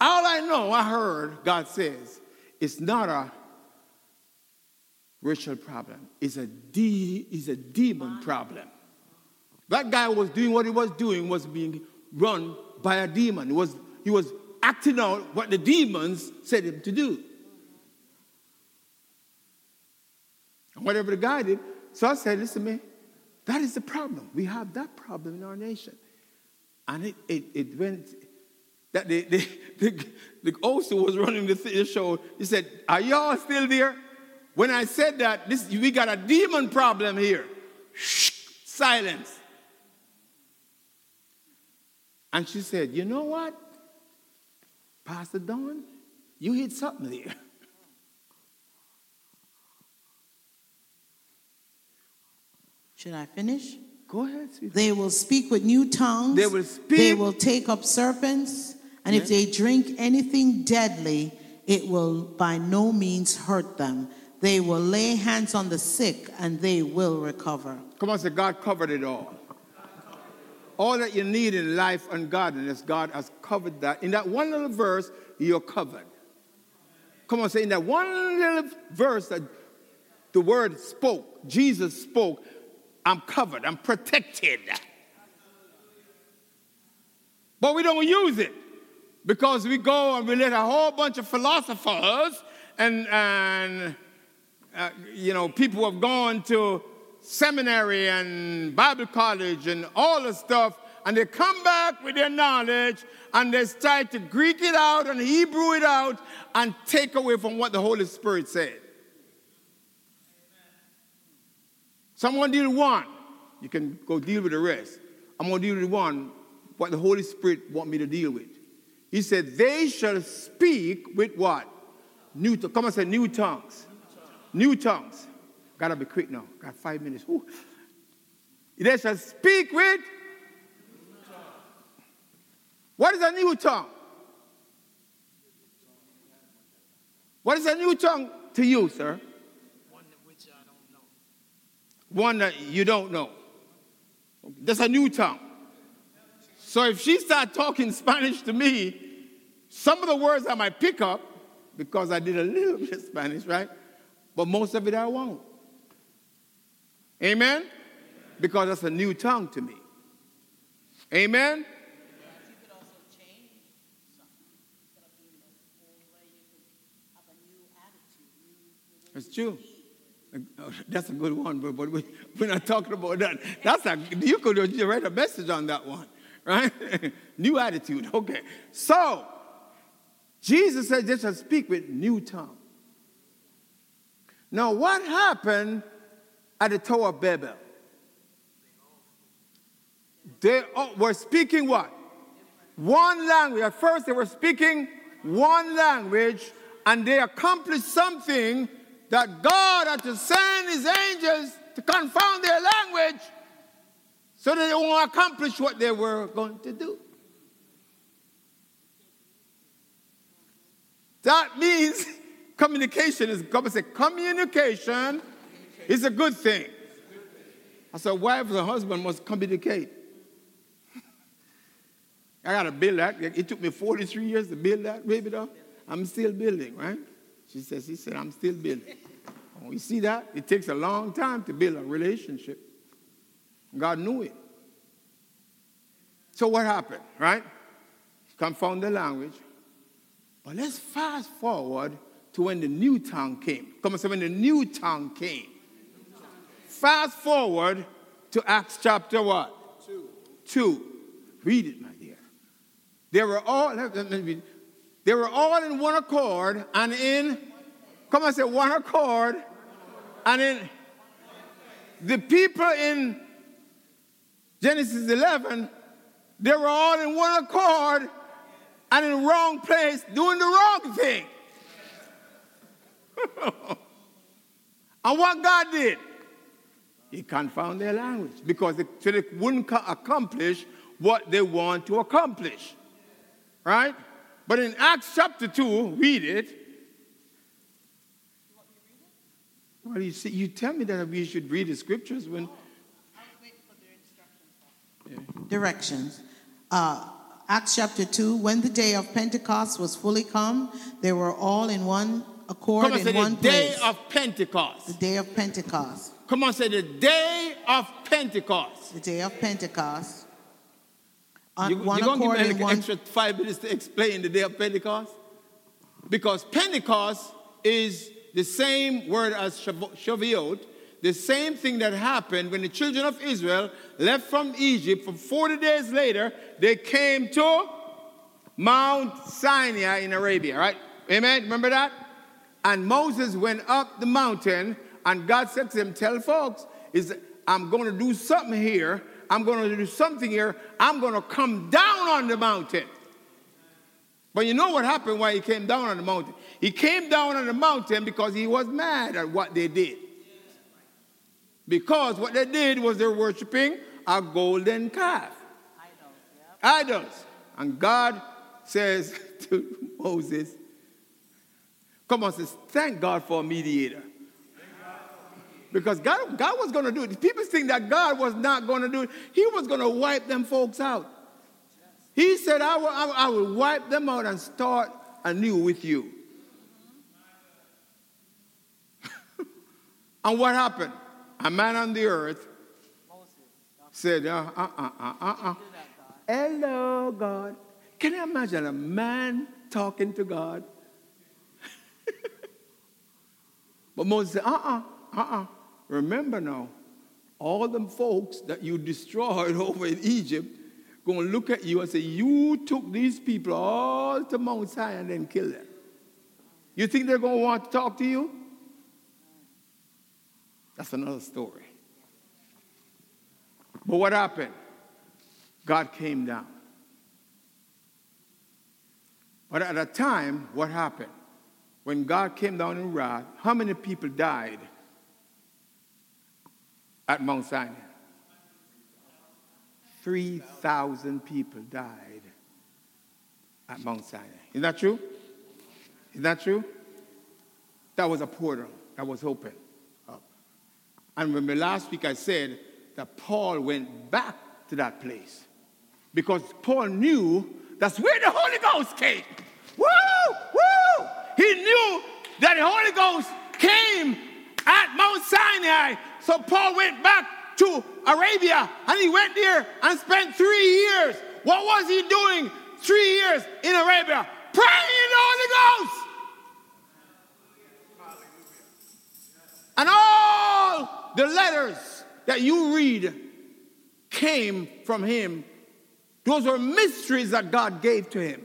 all I know, I heard God says, it's not a racial problem. It's a, de- it's a demon problem. That guy was doing what he was doing was being run by a demon. He was, he was acting out what the demons said him to do. And whatever the guy did, so I said, listen, man, that is the problem. We have that problem in our nation. And it, it, it went, that the, the, the, the was running the show, he said, are y'all still there? When I said that, this, we got a demon problem here. Shh, silence. And she said, You know what? Pastor Don, you hit something there.
Should I finish?
Go ahead. sweetheart.
They will speak with new tongues.
They will speak.
They will take up serpents. And if they drink anything deadly, it will by no means hurt them. They will lay hands on the sick and they will recover.
Come on, say, God covered it all. All that you need in life and godliness, God has covered that. In that one little verse, you're covered. Come on, say, in that one little verse that the word spoke, Jesus spoke, I'm covered, I'm protected. But we don't use it because we go and we let a whole bunch of philosophers and, and uh, you know, people have gone to seminary and Bible college and all the stuff, and they come back with their knowledge and they start to Greek it out and Hebrew it out and take away from what the Holy Spirit said. Someone deal with one, you can go deal with the rest. I'm going to deal with one, what the Holy Spirit want me to deal with. He said, they shall speak with what? New. Come on, say new tongues. New tongues. Gotta be quick now. Got five minutes. Whew. They shall speak with. What is a new tongue? What is a new tongue to you, sir?
One that which I don't know.
One that you don't know. That's a new tongue. So if she start talking Spanish to me, some of the words I might pick up because I did a little bit of Spanish, right? But most of it I won't. Amen? Because that's a new tongue to me. Amen? That's true. That's a good one, but, but we, we're not talking about that. That's a, you could write a message on that one, right? new attitude. Okay. So, Jesus said, just speak with new tongue. Now, what happened at the Tower of Babel? They oh, were speaking what? One language. At first, they were speaking one language, and they accomplished something that God had to send his angels to confound their language so that they won't accomplish what they were going to do. That means communication is, God said, communication is a good thing. I said, wife and husband must communicate. I got to build that. It took me 43 years to build that, baby, though. I'm still building, right? She says, she said, I'm still building. Oh, you see that? It takes a long time to build a relationship. God knew it. So what happened, right? Confound the language. But let's fast forward to when the new tongue came. Come on, say when the new tongue came. Fast forward to Acts chapter what? Two. Two. Read it, my dear. They were all, they were all in one accord and in, come on, say one accord, and in the people in Genesis 11, they were all in one accord and in the wrong place doing the wrong thing. and what God did? He confounded their language because they, so they wouldn't co- accomplish what they want to accomplish. Right? But in Acts chapter 2, read it. Well, you, see, you tell me that we should read the scriptures when.
Directions. Uh, Acts chapter 2 When the day of Pentecost was fully come, they were all in one accord
Come on, say
in
the
one
day
place.
of Pentecost.
the day of Pentecost.
Come on, say the day of Pentecost.
The day of Pentecost. On
You,
one
you're going to
accord
give me like
one.
extra five minutes to explain the day of Pentecost? Because Pentecost is the same word as Shavuot, the same thing that happened when the children of Israel left from Egypt. For 40 days later, they came to Mount Sinai in Arabia, right? Amen? Remember that? And Moses went up the mountain, and God said to him, Tell folks, is I'm going to do something here. I'm going to do something here. I'm going to come down on the mountain. But you know what happened when he came down on the mountain? He came down on the mountain because he was mad at what they did. Because what they did was they're worshiping a golden calf. Idols. And God says to Moses, Come on, says, thank God for a mediator. Because God, God was going to do it. People think that God was not going to do it. He was going to wipe them folks out. He said, I will, I will, I will wipe them out and start anew with you. and what happened? A man on the earth said, uh, uh, uh, uh, uh, uh. Hello, God. Can you imagine a man talking to God? But Moses said, uh uh-uh, uh. Remember now, all them folks that you destroyed over in Egypt going to look at you and say, You took these people all to Mount Sinai and then killed them. You think they're going to want to talk to you? That's another story. But what happened? God came down. But at a time, what happened? When God came down in wrath, how many people died at Mount Sinai? 3,000 people died at Mount Sinai. Is that true? Is that true? That was a portal that was open up. And remember last week I said that Paul went back to that place because Paul knew that's where the Holy Ghost came. Woo! Woo! He knew that the Holy Ghost came at Mount Sinai. So Paul went back to Arabia and he went there and spent three years. What was he doing three years in Arabia? Praying in the Holy Ghost. And all the letters that you read came from him. Those were mysteries that God gave to him.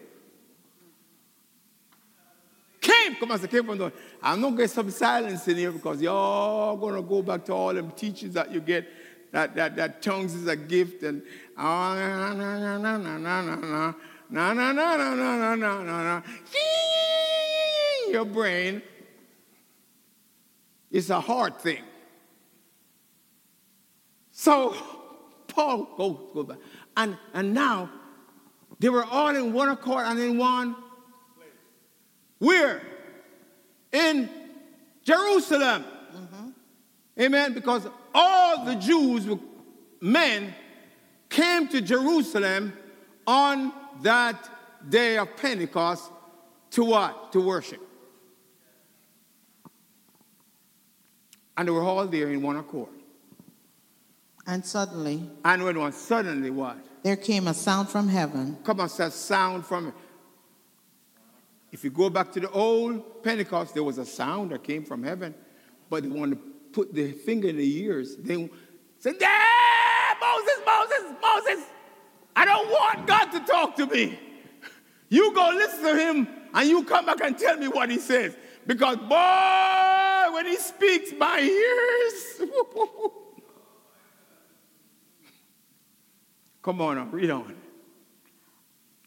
Came, come on, say, came from the. I'm not get some silence in here because you're all gonna go back to all them teachings that you get that, that, that tongues is a gift and oh, na na na na na na na na na na na na na na na your brain is a hard thing. So Paul go go back. And and now they were all in one accord and in one place where? In Jerusalem. Mm-hmm. Amen. Because all the Jews, men, came to Jerusalem on that day of Pentecost to what? To worship. And they were all there in one accord.
And suddenly.
And when one suddenly what?
There came a sound from heaven.
Come on, says sound from. If you go back to the old Pentecost, there was a sound that came from heaven, but they wanted to put their finger in the ears. They said, yeah, Moses, Moses, Moses, I don't want God to talk to me. You go listen to him and you come back and tell me what he says. Because, boy, when he speaks, my ears. come on, read on.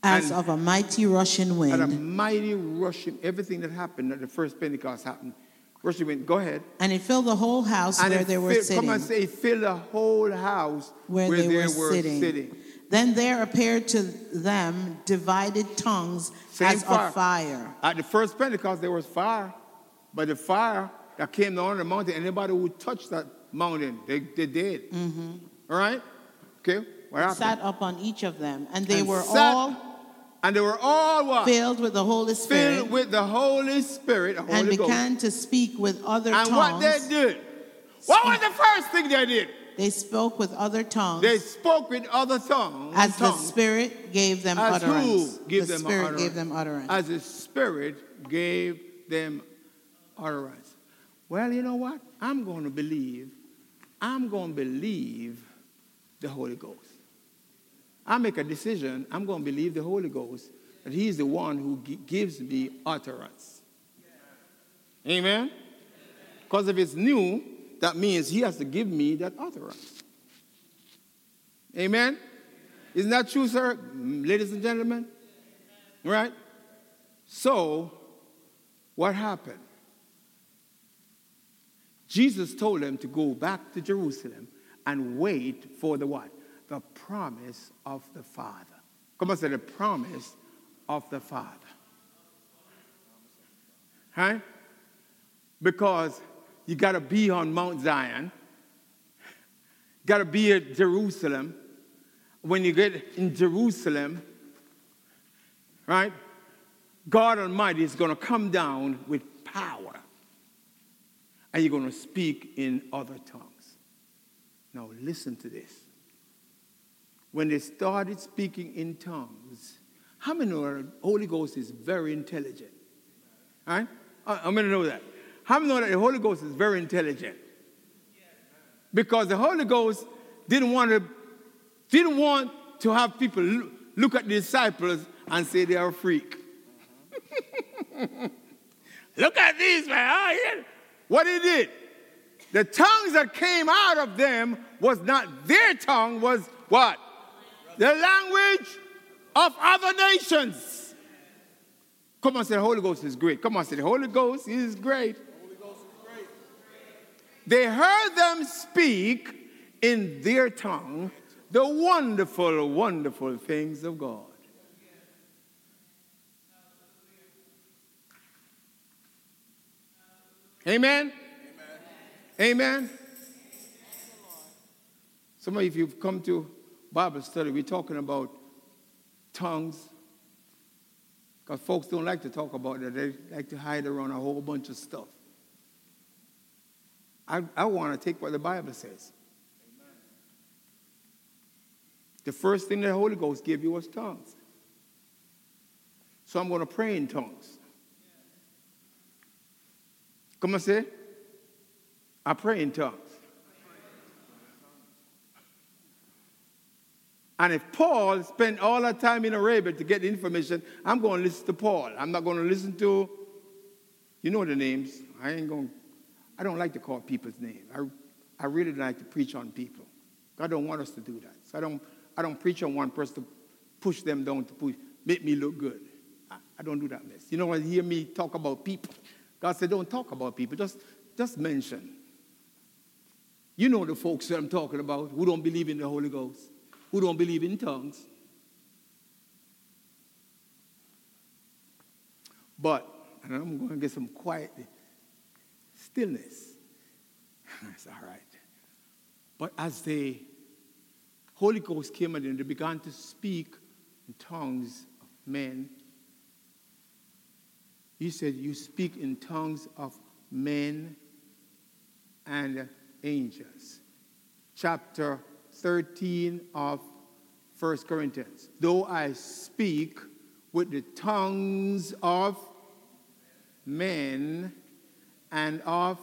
As and, of a mighty rushing wind.
And a mighty rushing, everything that happened at the first Pentecost happened Verse went, go ahead.
And it filled the whole house and where they were sitting.
Come on, say, fill the whole house
where, where they, they, were, were sitting. sitting. Then there appeared to them divided tongues Same as fire. of fire.
At the first Pentecost, there was fire. But the fire that came down on the mountain, anybody who touched that mountain, they, they did. Mm-hmm. All right? Okay,
what happened? Sat up on each of them, and they and were all
and they were all what?
Filled with the Holy Spirit.
Filled with the Holy Spirit. Holy
and began
Ghost.
to speak with other and
tongues. And what they did? What was the first thing they did?
They spoke with other tongues.
They spoke with other tongues.
As
tongues.
the Spirit gave them
As
utterance.
Who gave
the
them
Spirit
utterance.
gave them utterance.
As the Spirit gave them utterance. Well, you know what? I'm going to believe. I'm going to believe the Holy Ghost. I make a decision, I'm going to believe the Holy Ghost, that He's the one who gives me utterance. Amen? Because if it's new, that means he has to give me that utterance. Amen? Isn't that true, sir? Ladies and gentlemen? Right? So, what happened? Jesus told them to go back to Jerusalem and wait for the what? The promise of the Father. Come on, say the promise of the Father. Right? Because you got to be on Mount Zion, got to be at Jerusalem. When you get in Jerusalem, right, God Almighty is going to come down with power and you're going to speak in other tongues. Now, listen to this. When they started speaking in tongues, how many know the Holy Ghost is very intelligent? All right? I'm going to know that. How many know that the Holy Ghost is very intelligent? Because the Holy Ghost didn't want to, didn't want to have people look at the disciples and say they are a freak. look at these, man. Oh, yeah. What he did, the tongues that came out of them was not their tongue, was what? The language of other nations. Come on, say the Holy Ghost is great. Come on, say the Holy Ghost is great. They heard them speak in their tongue the wonderful, wonderful things of God. Amen? Amen? Amen? Some of you, if you've come to Bible study, we're talking about tongues. Because folks don't like to talk about that. They like to hide around a whole bunch of stuff. I, I want to take what the Bible says. Amen. The first thing the Holy Ghost gave you was tongues. So I'm going to pray in tongues. Come on, say. I pray in tongues. And if Paul spent all that time in Arabia to get the information, I'm going to listen to Paul. I'm not going to listen to, you know the names. I ain't going, I don't like to call people's names. I, I really like to preach on people. God don't want us to do that. So I don't, I don't preach on one person to push them down to push, make me look good. I, I don't do that mess. You know when you hear me talk about people, God said, don't talk about people, just, just mention. You know the folks that I'm talking about who don't believe in the Holy Ghost, who don't believe in tongues. But, and I'm going to get some quiet stillness. That's all right. But as the Holy Ghost came and they began to speak in tongues of men he said, You speak in tongues of men and angels. Chapter 13 of 1 Corinthians. Though I speak with the tongues of men and of,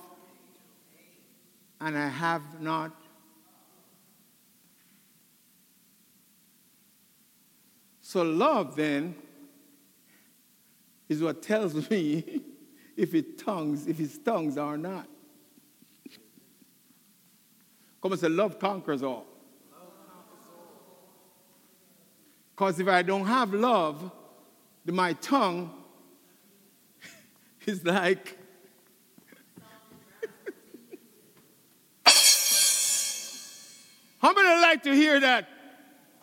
and I have not. So, love then is what tells me if it tongues, if his tongues are not. Come and say, love conquers all. Because if I don't have love, then my tongue is like How many like to hear that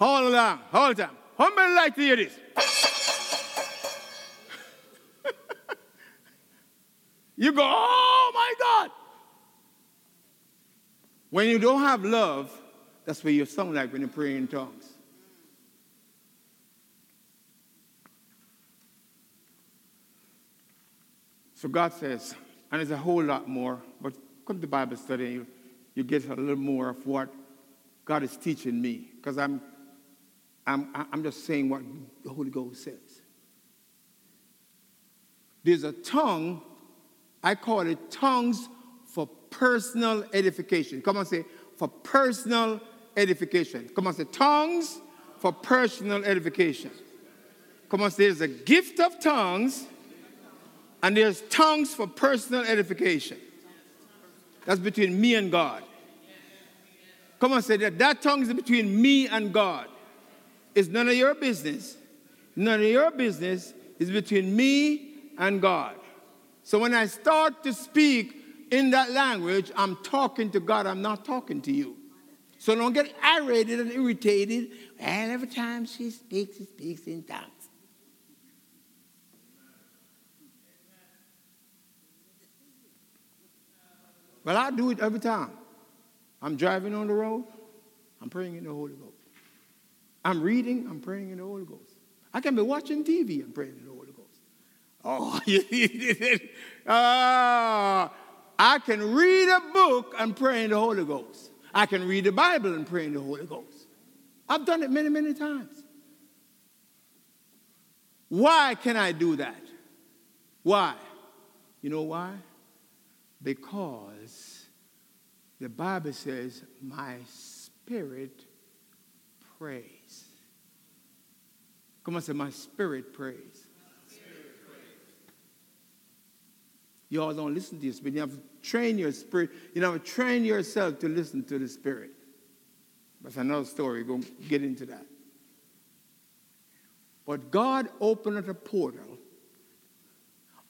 all along, the time? How many like to hear this? You go, oh my God. When you don't have love, that's what you sound like when you pray in tongues. So God says, and there's a whole lot more, but come to Bible study, you, you get a little more of what God is teaching me, because I'm, I'm, I'm just saying what the Holy Ghost says. There's a tongue I call it tongues for personal edification. Come on, say, for personal edification. Come on, say, tongues for personal edification. Come on, say, there's a gift of tongues, and there's tongues for personal edification. That's between me and God. Come on, say that. That tongue is between me and God. It's none of your business. None of your business is between me and God. So when I start to speak in that language, I'm talking to God, I'm not talking to you. So don't get irritated and irritated. And every time she speaks, she speaks in tongues. Well, I do it every time. I'm driving on the road, I'm praying in the Holy Ghost. I'm reading, I'm praying in the Holy Ghost. I can be watching TV and praying in the Holy Ghost. Oh, uh, I can read a book and pray in the Holy Ghost. I can read the Bible and pray in the Holy Ghost. I've done it many, many times. Why can I do that? Why? You know why? Because the Bible says, My spirit prays. Come on, say, My spirit prays. You all don't listen to your spirit. You have to train your spirit. You have to train yourself to listen to the spirit. That's another story. We're going to get into that. But God opened a portal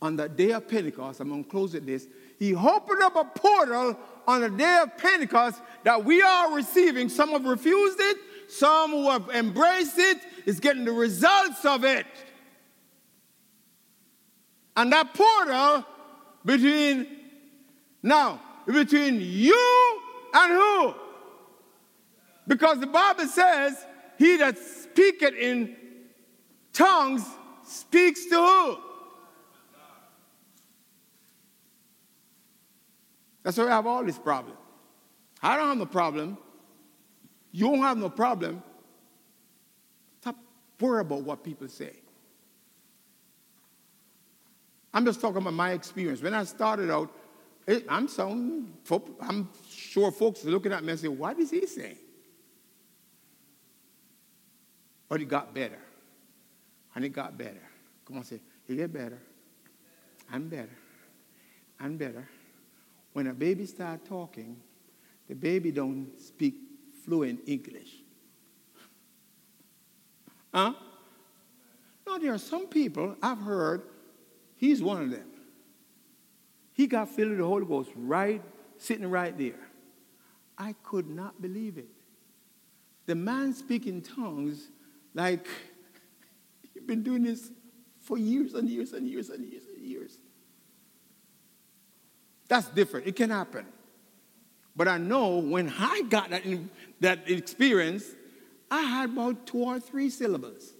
on the day of Pentecost. I'm going to close with this. He opened up a portal on the day of Pentecost that we are receiving. Some have refused it, some who have embraced it is getting the results of it. And that portal between now between you and who? Because the Bible says, He that speaketh in tongues speaks to who? That's why we have all this problem. I don't have no problem. You don't have no problem. Stop worrying about what people say. I'm just talking about my experience. When I started out, I'm, some, I'm sure folks are looking at me and saying, what is he saying? But it got better. And it got better. Come on, say, it get better. And better. And better. When a baby start talking, the baby don't speak fluent English. Huh? Now, there are some people I've heard, he's one of them. He got filled with the Holy Ghost right, sitting right there. I could not believe it. The man speaking tongues like he'd been doing this for years and years and years and years and years. That's different. It can happen. But I know when I got that, that experience, I had about two or three syllables.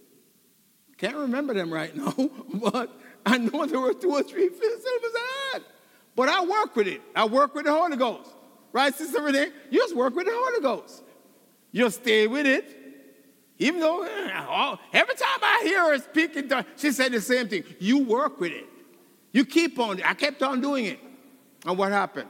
Can't remember them right now, but I know there were two or three syllables I had. But I work with it. I work with the Holy Ghost. Right, Sister Renee? You just work with the Holy Ghost. You stay with it. Even though uh, every time I hear her speaking, she said the same thing. You work with it. You keep on. I kept on doing it. And what happened?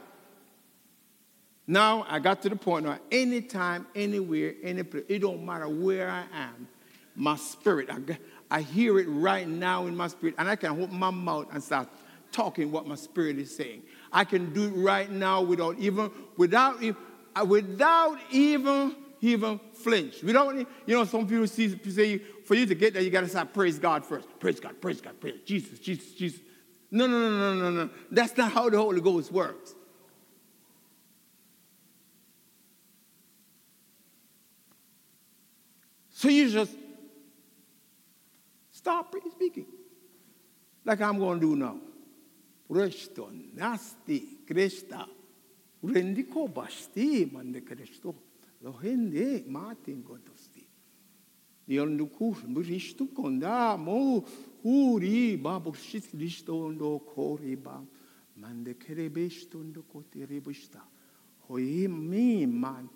Now I got to the point where anytime, anywhere, any place, it don't matter where I am, my spirit, I, I hear it right now in my spirit, and I can open my mouth and start talking what my spirit is saying. I can do it right now without even without uh, without even even flinch. Without you know, some people see, say for you to get there, you got to start praise God first. Praise God, praise God, praise Jesus, Jesus, Jesus. No, no, no, no, no, no. That's not how the Holy Ghost works. So you just stop speaking, like I'm going to do now. Presto, nasti, Krista. Rendiko basti mande Kristo. Lo hende matin gotosti. Yon duku bristu konda mo uri ba burshit Kristo ndo kori ba. Mande kerebesto ndo kote rebusta. Hoi mi man.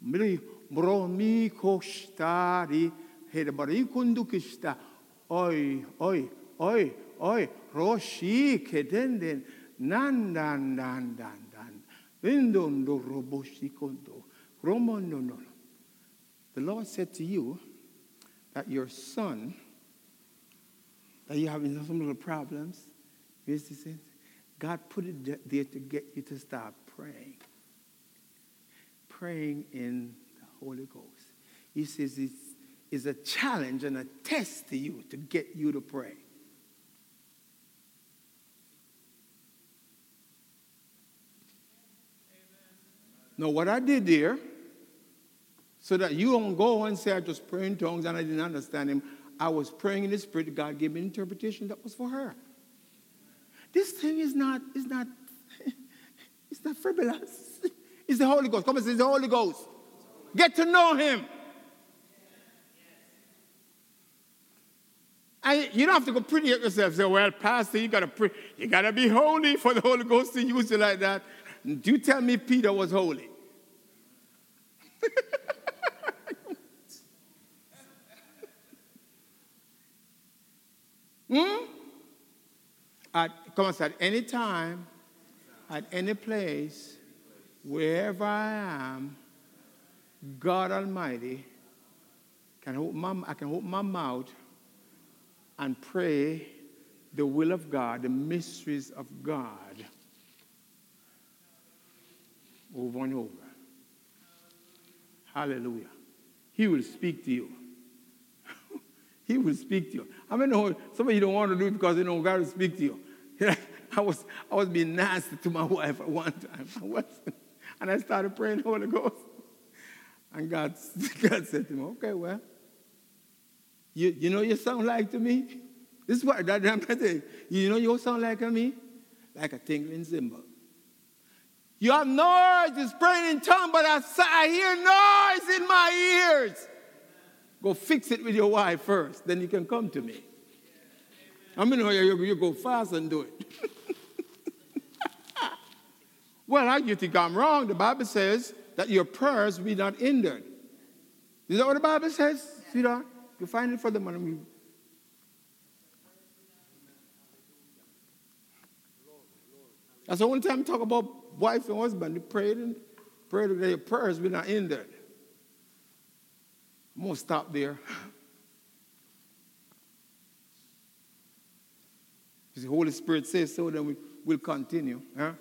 Mri bro mi kostari. Hede bari kundukista. Oi, oi, oi, oi, roshi kedenden nan dan dan dan dan vindondo roboshi kondo romono no. The Lord said to you that your son, that you're having some little problems, You see, God put it there to get you to start praying. Praying in the Holy Ghost. He says it's, it's a challenge and a test to you to get you to pray. Now, what I did there, so that you don't go and say, I just pray in tongues and I didn't understand him. I was praying in the Spirit. God gave me an interpretation that was for her. This thing is not, is not, it's not frivolous. It's the Holy Ghost. Come and say, it's the Holy Ghost. Get to know him. And you don't have to go pretty at yourself. Say, well, Pastor, you gotta pray. You gotta be holy for the Holy Ghost to use you like that. Do tell me Peter was holy? hmm? At, come on, at any time, at any place, wherever I am, God Almighty can open my, I can open my mouth and pray the will of God, the mysteries of God over and over. Hallelujah. He will speak to you. He will speak to you. I mean, some of you don't want to do it because you know God will speak to you. I was, I was being nasty to my wife at one time. I was, and I started praying the Holy Ghost. And God, God said to me, okay, well, you, you know you sound like to me? This is what that I'm saying. You know you sound like to me? Like a tingling cymbal. You have noise, it's praying in tongues, but I, I hear noise in my ears. Go fix it with your wife first, then you can come to me. I mean, oh, you, you go fast and do it. well, I, you think I'm wrong. The Bible says that your prayers be not hindered. Is that what the Bible says, sweetheart? You find it for the money. That's the only time we talk about wife and husband. They prayed and prayed that their prayers be not hindered. I'm going to stop there. If the Holy Spirit says so, then we will continue. Huh?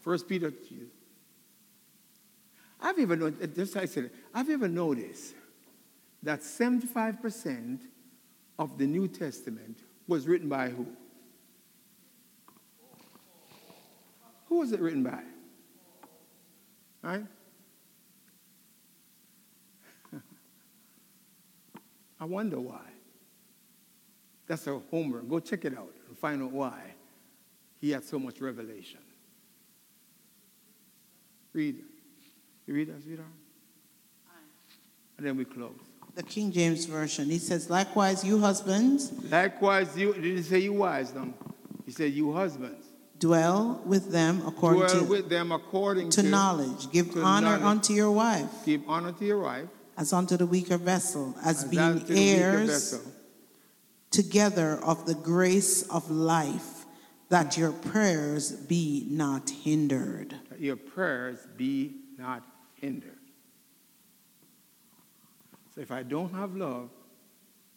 First Peter 3, verse 7. I've even noticed, just I said, I've ever noticed that 75% of the New Testament was written by who? Who was it written by? Right? I wonder why. That's a homework. Go check it out and find out why he had so much revelation. Read. You read that, sweetheart? And then we close.
The King James Version. He says, Likewise, you husbands.
Likewise, you didn't say you wives, no. He said you husbands.
Dwell with them according
Dwell
to,
with them according
to
to,
knowledge. Give
to
honor
knowledge.
unto your wife
Give honor to your wife.
As unto the weaker vessel, as,
as
being heirs together of the grace of life, that your prayers be not hindered.
That your prayers be not hindered. So if I don't have love,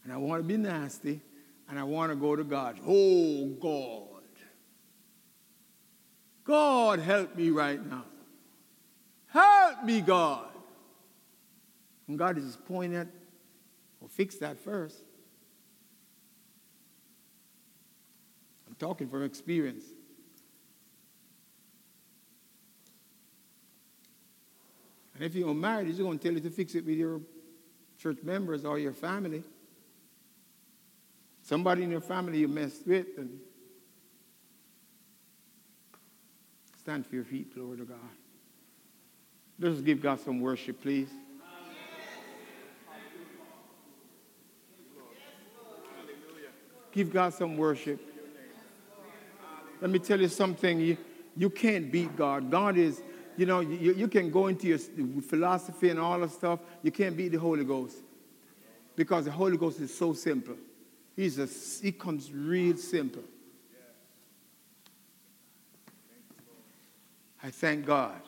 and I want to be nasty, and I want to go to God, oh God, God help me right now. Help me, God. And God is pointing at, well, fix that first. I'm talking from experience. And if you're married, he's going to tell you to fix it with your church members or your family. Somebody in your family you messed with, and stand for your feet, glory to God. Let's give God some worship, please. Give God some worship. Let me tell you something. You, you can't beat God. God is, you know, you, you can go into your philosophy and all that stuff. You can't beat the Holy Ghost. Because the Holy Ghost is so simple. He's a, he comes real simple. I thank God